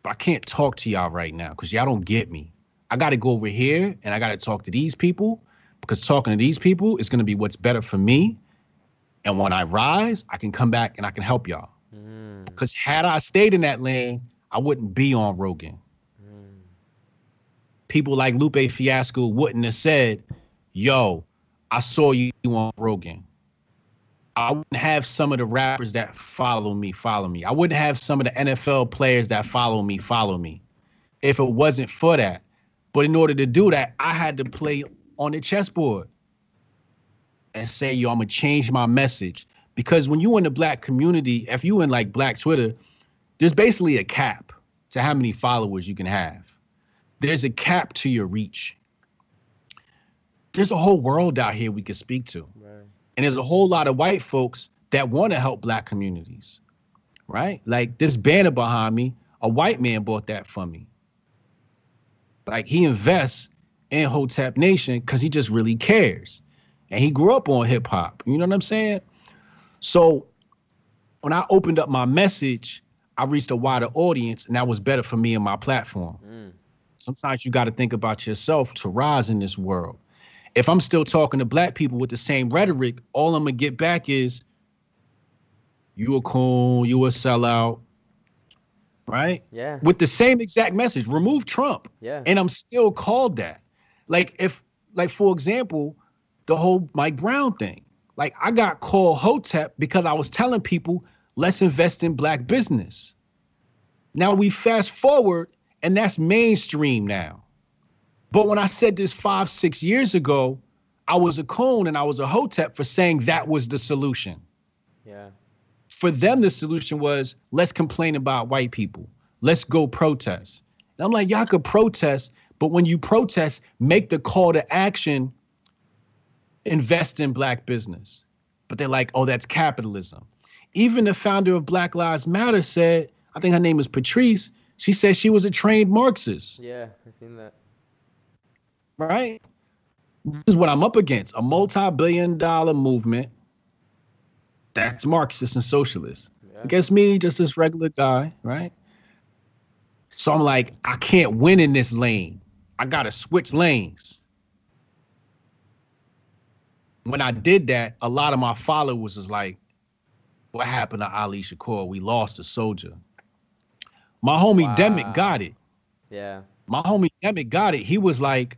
but I can't talk to y'all right now because y'all don't get me. I got to go over here and I got to talk to these people because talking to these people is going to be what's better for me. And when I rise, I can come back and I can help y'all. Mm. Because had I stayed in that lane, I wouldn't be on Rogan. Mm. People like Lupe Fiasco wouldn't have said, Yo, I saw you on Rogan. I wouldn't have some of the rappers that follow me follow me. I wouldn't have some of the NFL players that follow me follow me if it wasn't for that. But in order to do that, I had to play on the chessboard and say, yo, I'm gonna change my message. Because when you in the black community, if you in like black Twitter, there's basically a cap to how many followers you can have. There's a cap to your reach. There's a whole world out here we could speak to. Right. And there's a whole lot of white folks that want to help black communities. Right? Like this banner behind me, a white man bought that for me. Like he invests in Hotep Nation because he just really cares. And he grew up on hip hop. You know what I'm saying? So when I opened up my message, I reached a wider audience, and that was better for me and my platform. Mm. Sometimes you got to think about yourself to rise in this world. If I'm still talking to black people with the same rhetoric, all I'm gonna get back is you a coon, you a sellout, right? Yeah. With the same exact message, remove Trump Yeah. and I'm still called that. Like if like for example, the whole Mike Brown thing. Like I got called Hotep because I was telling people let's invest in black business. Now we fast forward and that's mainstream now. But when I said this 5 6 years ago, I was a coon and I was a Hotep for saying that was the solution. yeah. For them the solution was let's complain about white people. Let's go protest. And I'm like, y'all could protest, but when you protest, make the call to action invest in black business. But they're like, oh, that's capitalism. Even the founder of Black Lives Matter said, I think her name is Patrisse, she said she was a trained Marxist, Yeah. I've seen that. Right? This is what I'm up against a multi billion dollar movement that's Marxist and socialist. Yeah. Against me, just this regular guy, right? So I'm like, I can't win in this lane. I gotta switch lanes. When I did that, a lot of my followers was like, what happened to Ali Shakur? We lost a soldier. My homie Wow. Demick got it. Yeah. My homie Demick got it. He was like,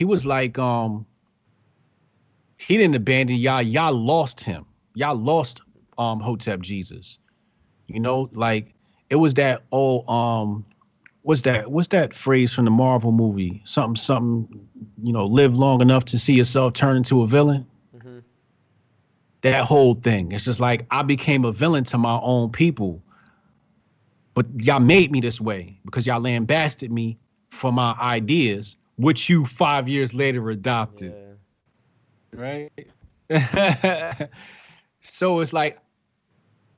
he was like, um, he didn't abandon y'all. Y'all lost him. Y'all lost um Hotep Jesus. You know, like it was that old um what's that what's that phrase from the Marvel movie? Something something, you know, live long enough to see yourself turn into a villain. Mm-hmm. That whole thing. It's just like I became a villain to my own people. But y'all made me this way because y'all lambasted me for my ideas, which you five years later adopted Yeah. right? so it's like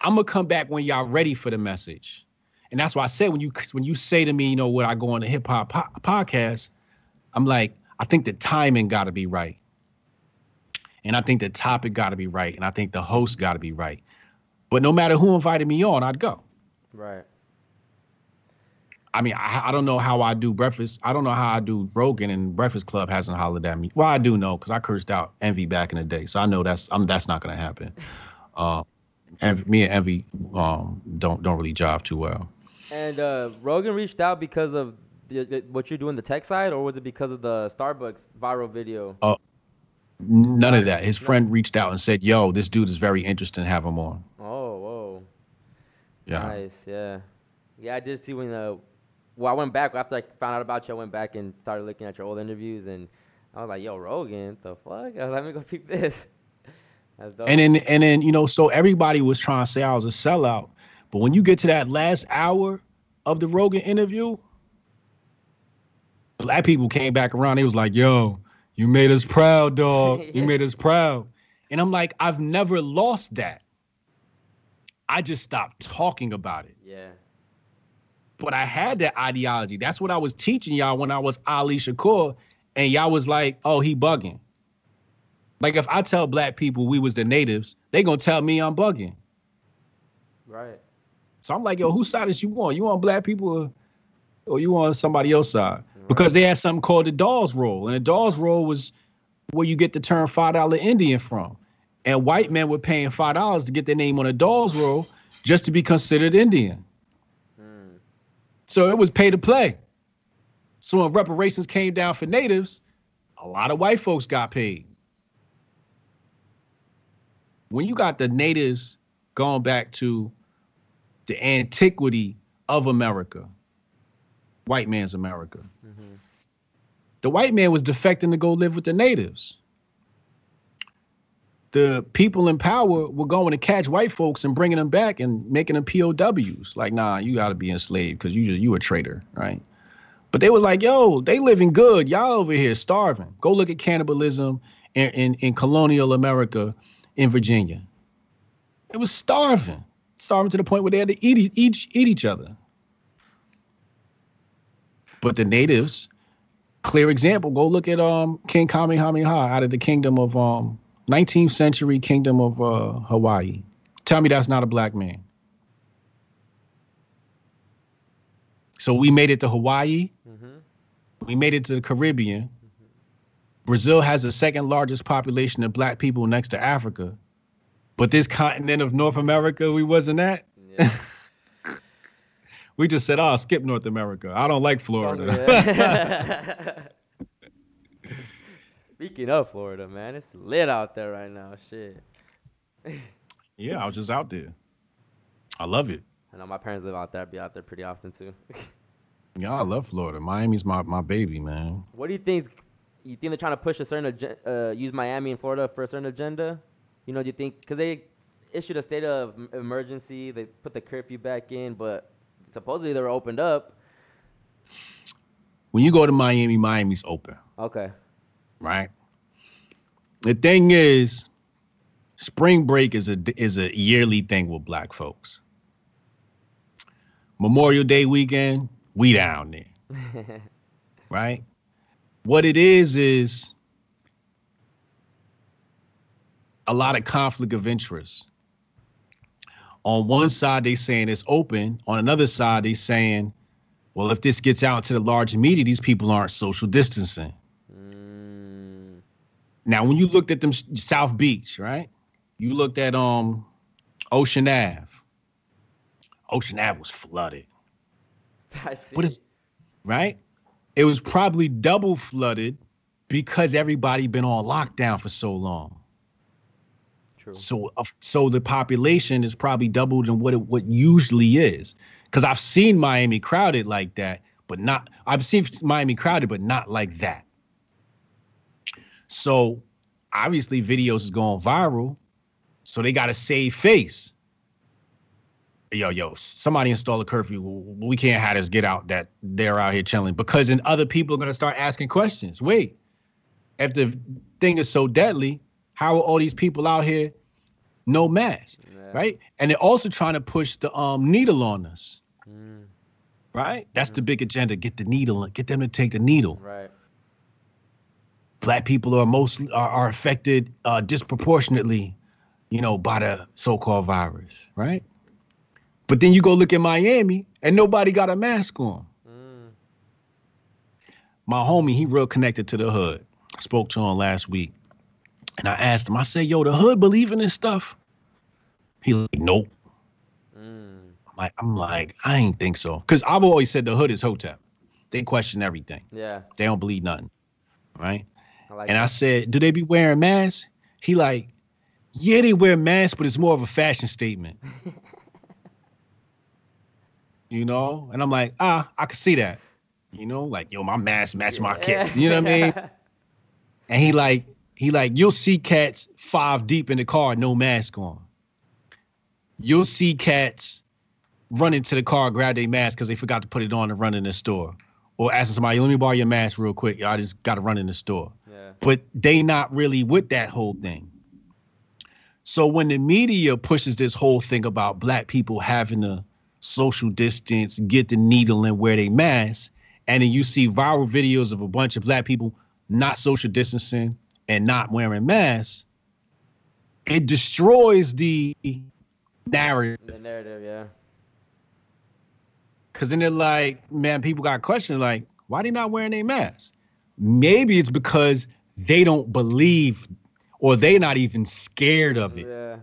I'm gonna come back when y'all ready for the message, and that's why I said when you when you say to me, you know, would I go on the hip hop po- podcast? I'm like, I think the timing got to be right. and I think the topic got to be right, and I think the host got to be right. But no matter who invited me on, I'd go. Right. I mean, I, I don't know how I do breakfast. I don't know how I do Rogan and Breakfast Club hasn't hollered at me. Well, I do know because I cursed out Envy back in the day, so I know that's I'm, that's not gonna happen. Uh, and me and Envy um, don't don't really jive too well. And uh, Rogan reached out because of the, the, what you're doing the tech side, or was it because of the Starbucks viral video? None of that. His friend reached out and said, "Yo, this dude is very interesting. Have him on." Oh, whoa. Yeah. Nice, yeah. Yeah, I did see when uh well I went back after I found out about you, I went back and started looking at your old interviews and I was like, yo, Rogan, the fuck? I was like, let me go peep this. That's dope. And then and then you know, so everybody was trying to say I was a sellout, but when you get to that last hour of the Rogan interview, black people came back around. They was like, "Yo, you made us proud, dog. You made us proud." And I'm like, I've never lost that. I just stopped talking about it. yeah. But I had that ideology. That's what I was teaching y'all when I was Ali Shakur, and y'all was like, "Oh, he bugging." Like if I tell black people we was the natives, they gonna tell me I'm bugging. Right. So I'm like, yo, whose side is you on? You on black people or, or you on somebody else's side? Because they had something called the Dawes roll. And the Dawes roll was where you get the term five dollar Indian from. And white men were paying five dollars to get their name on a Dawes roll just to be considered Indian. So it was pay to play. So when reparations came down for natives, a lot of white folks got paid. When you got the natives going back to the antiquity of America, white man's America, Mhm. the white man was defecting to go live with the natives. The people in power were going to catch white folks and bringing them back and making them POWs. Like, nah, you got to be enslaved because you just you a traitor, right? But they was like, yo, they living good. Y'all over here starving. Go look at cannibalism in, in, in colonial America in Virginia. It was starving, starving to the point where they had to eat e- each eat each other. But the natives, clear example, go look at um King Kamehameha out of the kingdom of um 19th century kingdom of uh, Hawaii. Tell me that's not a black man. So we made it to Hawaii. Mhm. We made it to the Caribbean. Brazil has the second largest population of black people next to Africa. But this continent of North America, we wasn't at. Yeah. We just said, oh, skip North America. I don't like Florida. Speaking of Florida, man, it's lit out there right now. Shit. yeah, I was just out there. I love it. I know my parents live out there. I'd be out there pretty often too. Yeah, I love Florida. Miami's my, my baby, man. what do you think? You think they're trying to push a certain agen- uh, use Miami and Florida for a certain agenda? You know, do you think because they issued a state of emergency, they put the curfew back in, but supposedly they were opened up. When you go to Miami, Miami's open, Okay. Right? The thing is, spring break is a is a yearly thing with black folks. Memorial Day weekend, we down there, right? What it is is a lot of conflict of interest. On one side, they saying it's open. On another side, they saying, well, if this gets out to the large media, these people aren't social distancing. Now, when you looked at them South Beach, right? You looked at um Ocean Ave. Ocean Ave was flooded, I see. What is- right? It was probably double flooded because everybody been on lockdown for so long. True. So, uh, so the population is probably doubled than what it what usually is. Because I've seen Miami crowded like that, but not. I've seen Miami crowded, but not like that. So, obviously, videos is going viral. So they got to save face. Yo, yo, somebody install a curfew. We can't have this get out that they're out here chilling because then other people are gonna start asking questions. Wait, if the thing is so deadly, how are all these people out here no mask, Yeah. right? And they're also trying to push the um needle on us, Mm, right? That's the big agenda. Get the needle, get them to take the needle. right. Black people are most are, are affected uh, disproportionately, you know, by the so-called virus, right? But then you go look at Miami and nobody got a mask on. My homie, he real connected to the hood. I spoke to him last week. And I asked him, I said, yo, the hood believe in this stuff? He like, nope. I'm like, I'm like, I ain't think so. Because I've always said the hood is Hotep. They question everything. Yeah. They don't believe nothing. Right? I like and I said, do they be wearing masks? He like, yeah, they wear masks, but it's more of a fashion statement. you know? And I'm like, ah, I can see that. You know, like, yo, my mask match my kit. You know what I mean? And he like, he like, you'll see cats five deep in the car, no mask on. You'll see cats run into the car, grab their mask because they forgot to put it on and run in the store. Or asking somebody, let me borrow your mask real quick. Y'all just gotta run in the store. Yeah. But they not really with that whole thing. So when the media pushes this whole thing about black people having to social distance, get the needle and wear their mask, and then you see viral videos of a bunch of black people not social distancing and not wearing masks, it destroys the narrative. The narrative, yeah. Cause then they're like, man, people got questions like, why they not wearing their mask? Maybe it's because they don't believe or they not even scared of it. Yeah.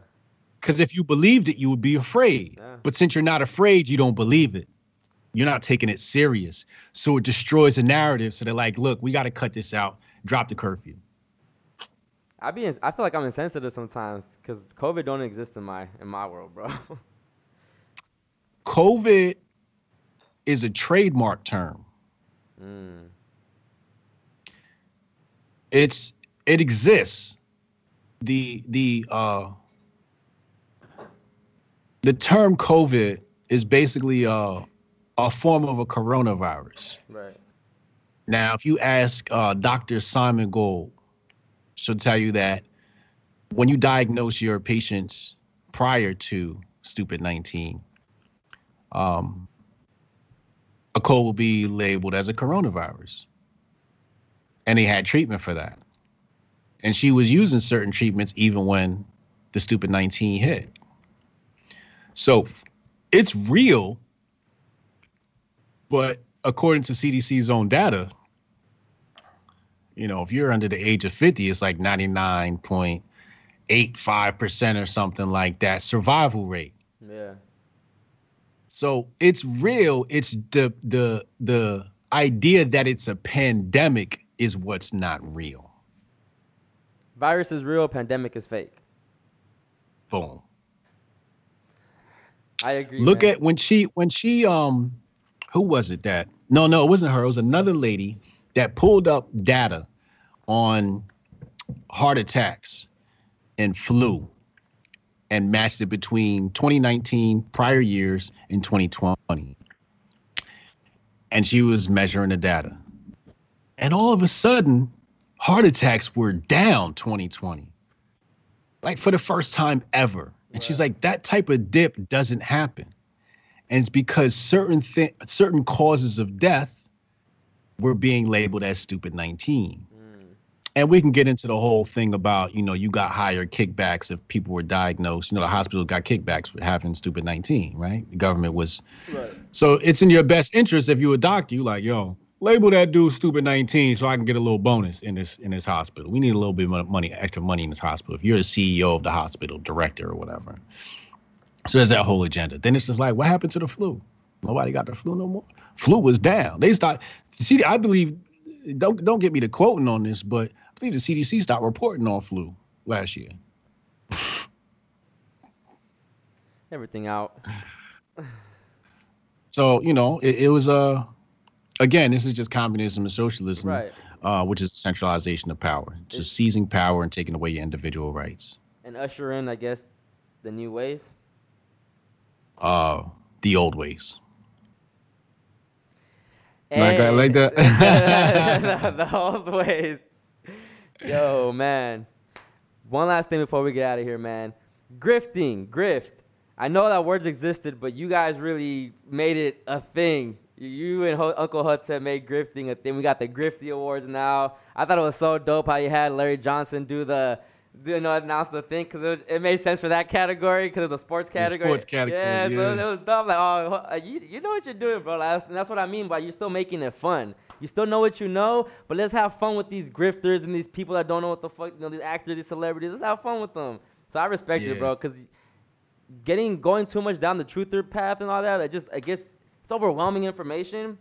Because if you believed it, you would be afraid. Yeah. But since you're not afraid, you don't believe it. You're not taking it serious. So it destroys the narrative. So they're like, look, we got to cut this out, drop the curfew. I be ins- I feel like I'm insensitive sometimes because COVID don't exist in my in my world, bro. COVID is a trademark term. mm. It's it exists. The the uh the term COVID is basically uh, a form of a coronavirus. Right. Now, if you ask uh, Dr. Simone Gold, she'll tell you that when you diagnose your patients prior to stupid 19, um, a cold will be labeled as a coronavirus. And they had treatment for that. And she was using certain treatments even when the stupid 19 hit. So it's real, but according to CDC's own data, you know, if you're under the age of 50, it's like 99.85% or something like that survival rate. Yeah. So it's real. It's the the the idea that it's a pandemic is what's not real. Virus is real. Pandemic is fake. Boom. I agree. Look man. at when she when she um who was it that no no it wasn't her it was another lady that pulled up data on heart attacks and flu and matched it between 2019 prior years and 2020 and she was measuring the data. And all of a sudden heart attacks were down 2020 like for the first time ever. And she's like that type of dip doesn't happen. And it's because certain thi- certain causes of death were being labeled as stupid 19 and we can get into the whole thing about you know you got higher kickbacks if people were diagnosed you know the hospitals got kickbacks for having stupid 19 right? The government was Right. so it's in your best interest if you're a doctor you like yo label that dude stupid 19 so i can get a little bonus in this in this hospital. We need a little bit of money extra money in this hospital if you're the ceo of the hospital director or whatever. So there's that whole agenda. Then it's just like what happened to the flu? Nobody got the flu no more? Flu was down. They start see i believe don't don't get me to quoting on this but believe the cdc stopped reporting on flu last year Everything out. So you know, it, it was uh again, this is just communism and socialism, Right. uh, which is centralization of power, just seizing power and taking away your individual rights. And usher in, I guess, the new ways. Uh, the old ways. Like that- like that? the, the old ways. Yo, man. One last thing before we get out of here, man. Grifting, grift. I know that words existed, but you guys really made it a thing. you and Ho- Uncle Hudson made grifting a thing. We got the Grifty Awards now. I thought it was so dope how you had Larry Johnson do the, you know, announce the thing because it, it made sense for that category because of the sports category. sports category, Yeah, so yeah. it was dumb. Like, oh, you, you know what you're doing, bro. Like, that's, that's what I mean by you're still making it fun. You still know what you know, but let's have fun with these grifters and these people that don't know what the fuck, you know, these actors, these celebrities. Let's have fun with them. So I respect it, bro, because getting going too much down the truther path and all that, it just I guess it's overwhelming information,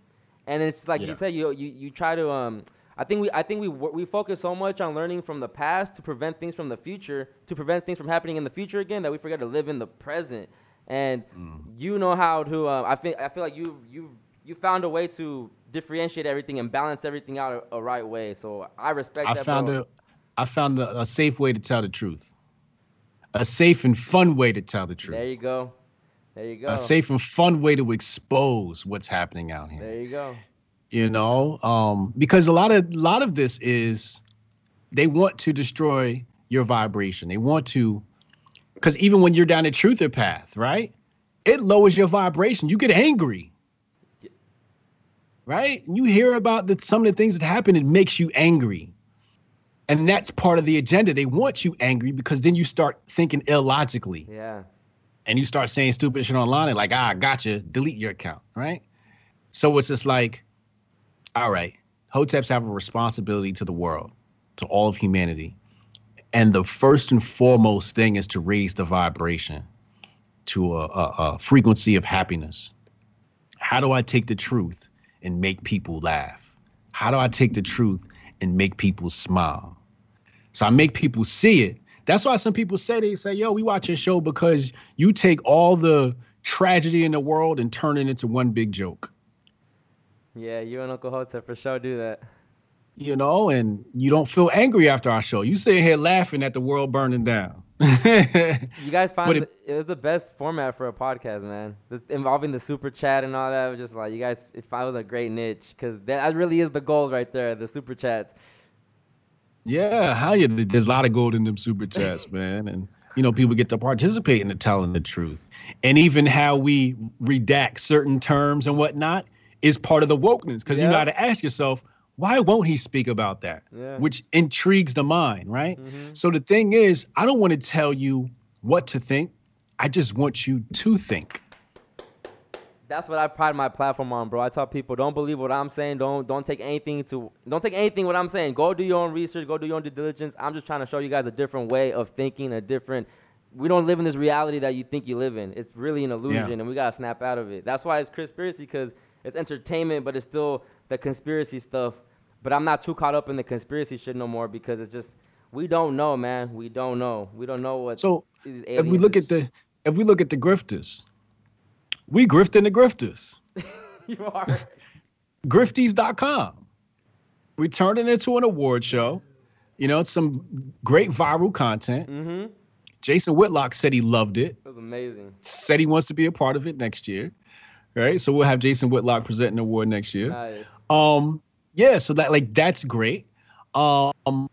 and it's like Yeah. you said, you you you try to um. I think we I think we we focus so much on learning from the past to prevent things from the future to prevent things from happening in the future again that we forget to live in the present. And Mm. you know how to. Uh, I think I feel like you you you found a way to differentiate everything and balance everything out a, a right way. So I respect I that. found bro. a, I found a, a safe way to tell the truth, a safe and fun way to tell the truth, There you go. There you go. a safe and fun way to expose what's happening out here. There you go. You know? Um because a lot of a lot of this is they want to destroy your vibration. They want to because even when you're down the truth truther path right it lowers your vibration. You get angry. Right? You hear about the, some of the things that happen it makes you angry. And that's part of the agenda. They want you angry because then you start thinking illogically. Yeah. and you start saying stupid shit online and like, ah, gotcha, delete your account, right? So it's just like, all right, hoteps have a responsibility to the world, to all of humanity. And the first and foremost thing is to raise the vibration to a, a, a frequency of happiness. How do I take the truth and make people laugh? How do I take the truth and make people smile? So I make people see it. That's why some people say they say, "Yo, we watch your show because you take all the tragedy in the world and turn it into one big joke." Yeah, you and Uncle Hotep for sure do that. You know, and you don't feel angry after our show. You sit here laughing at the world burning down. You guys find it, it- was the best format for a podcast, man. This, involving the super chat and all that was just like you guys. It was a great niche because that really is the goal right there. The super chats. yeah, how you? There's a lot of gold in them super chats, man, and you know people get to participate in the telling the truth, and even how we redact certain terms and whatnot is part of the wokeness because you Yeah. got to ask yourself, why won't he speak about that? Yeah. Which intrigues the mind, right? Mhm. So the thing is, I don't want to tell you what to think. I just want you to think. That's what I pride my platform on, bro. I tell people don't believe what I'm saying. Don't don't take anything to don't take anything what I'm saying. Go do your own research. Go do your own due diligence. I'm just trying to show you guys a different way of thinking, a different. We don't live in this reality that you think you live in. It's really an illusion, and we gotta snap out of it. That's why it's conspiracy because it's entertainment, but it's still the conspiracy stuff. But I'm not too caught up in the conspiracy shit no more because it's just we don't know, man. We don't know. We don't know what. So if we look is- at the if we look at the grifters, we grifting the grifters. you are. grifties.com. We turned it into an award show. You know, it's some great viral content. Mm-hmm. Jason Whitlock said he loved it. it, was amazing. said he wants to be a part of it next year. Right. So we'll have Jason Whitlock present an award next year. Nice. Um, yeah, so that like that's great. Um,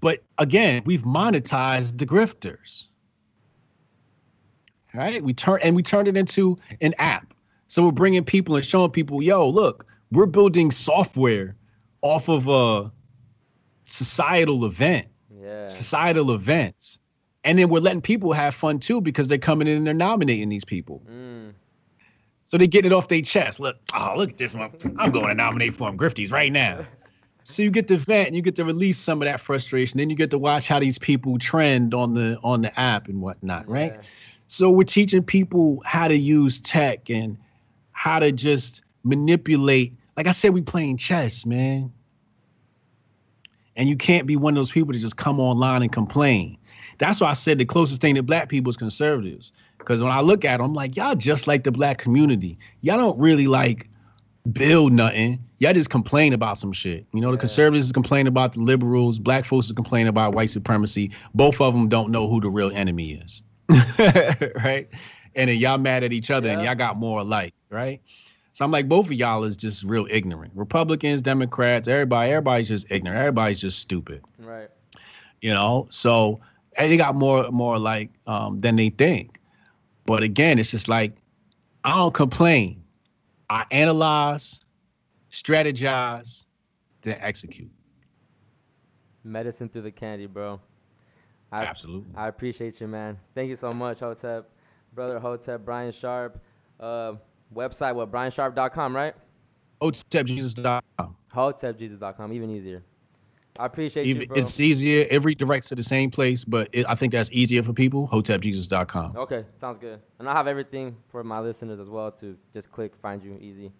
but again, we've monetized the grifters. Right? We turn and we turned it into an app. So we're bringing people and showing people, yo, look, we're building software off of a societal event, Yeah. societal events. And then we're letting people have fun too because they're coming in and they're nominating these people. Mm. So they get it off their chest. Look, oh, look at this one. I'm going to nominate for him, Grifties, right now. So you get to vent and you get to release some of that frustration. Then you get to watch how these people trend on the on the app and whatnot, right? Yeah. So we're teaching people how to use tech and how to just manipulate. Like I said, we playing chess, man. And you can't be one of those people that just come online and complain. That's why I said the closest thing to black people is conservatives. Because when I look at them, I'm like, y'all just like the black community. Y'all don't really like build nothing. Y'all just complain about some shit. You know, the Yeah. conservatives complain about the liberals. Black folks complain about white supremacy. Both of them don't know who the real enemy is. right? And then y'all mad at each other and y'all got more alike, right? So I'm like, both of y'all is just real ignorant. Republicans, Democrats, everybody, everybody's just ignorant. Everybody's just stupid Right. you know so they got more more like um than they think but again it's just like i don't complain I analyze, strategize, then execute. Medicine through the candy, bro. I, Absolutely. I appreciate you, man. Thank you so much, Hotep. Brother Hotep, Brian Sharp. Uh, website, what, briansharp.com, right? HotepJesus.com. HotepJesus.com, even easier. I appreciate you, bro. it's easier. It redirects to the same place, but it, I think that's easier for people. HotepJesus.com. Okay, sounds good. And I'll have everything for my listeners as well to just click, find you easy.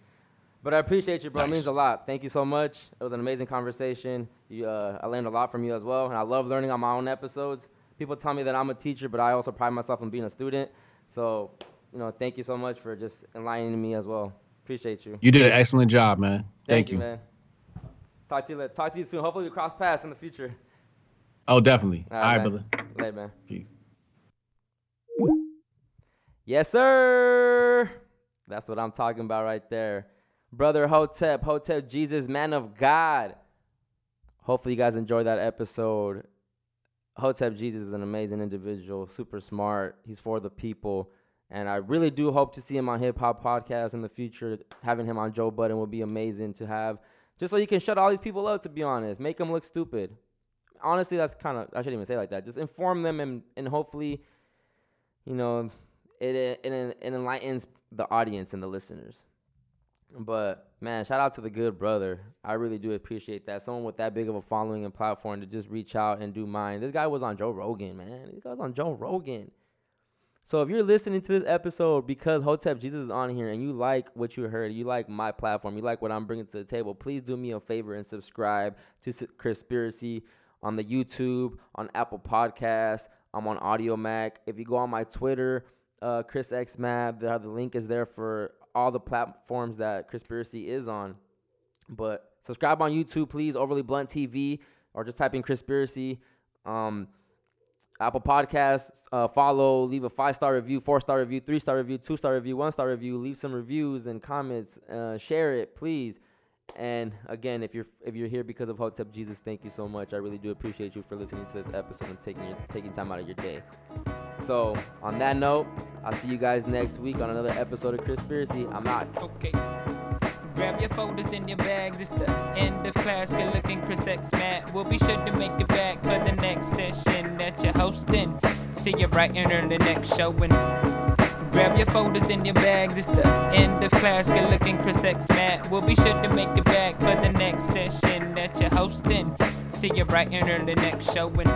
But I appreciate you, bro. It means a lot. Thank you so much. It was an amazing conversation. You, uh, I learned a lot from you as well, and I love learning on my own episodes. People tell me that I'm a teacher, but I also pride myself on being a student. So, you know, thank you so much for just enlightening me as well. Appreciate you. You did an excellent job, man. Thank, you. man. Talk to you later. Talk to you soon. Hopefully, we cross paths in the future. Oh, definitely. All All right, right, man. brother. Later, man. Peace. Yes, sir. That's what I'm talking about right there. Brother Hotep, Hotep Jesus, man of God. Hopefully, you guys enjoyed that episode. Hotep Jesus is an amazing individual, super smart. He's for the people. And I really do hope to see him on Hip Hop Podcast in the future. Having him on Joe Budden would be amazing to have. Just so you can shut all these people up, to be honest. Make them look stupid. Honestly, that's kind of, I shouldn't even say like that. Just inform them and, and hopefully, you know, it, it, it enlightens the audience and the listeners. But man, shout out to the good brother. I really do appreciate that. Someone with that big of a following and platform to just reach out and do mine. This guy was on Joe Rogan, man. Guy was on Joe Rogan. So if you're listening to this episode because Hotep Jesus is on here and you like what you heard, you like my platform, you like what I'm bringing to the table, please do me a favor and subscribe to Conspiracy on the YouTube, on Apple Podcasts. I'm on Audiomack. If you go on my Twitter, uh, Chris X Mab, the, the link is there for all the platforms that Conspiracy is on. But subscribe on YouTube, please. Overly Blunt TV, or just type in Conspiracy. Um, Apple Podcasts, uh, follow, leave a five star review, four star review, three star review, two star review, one star review. Leave some reviews and comments. Uh, share it, please. And again, if you're if you're here because of Hotep Jesus, thank you so much. I really do appreciate you for listening to this episode and taking your taking time out of your day. So on that note, I'll see you guys next week on another episode of Conspiracy. I'm out. Okay. Grab your folders and your bags. It's the end of class. Good looking Chris X Matt. We'll be sure to make it back for the next session that you're hosting. See you bright and early next showing. Grab your folders and your bags. It's the end of class. Good looking Chris X Matt. We'll be sure to make it back for the next session that you're hosting. See you bright and early next showing.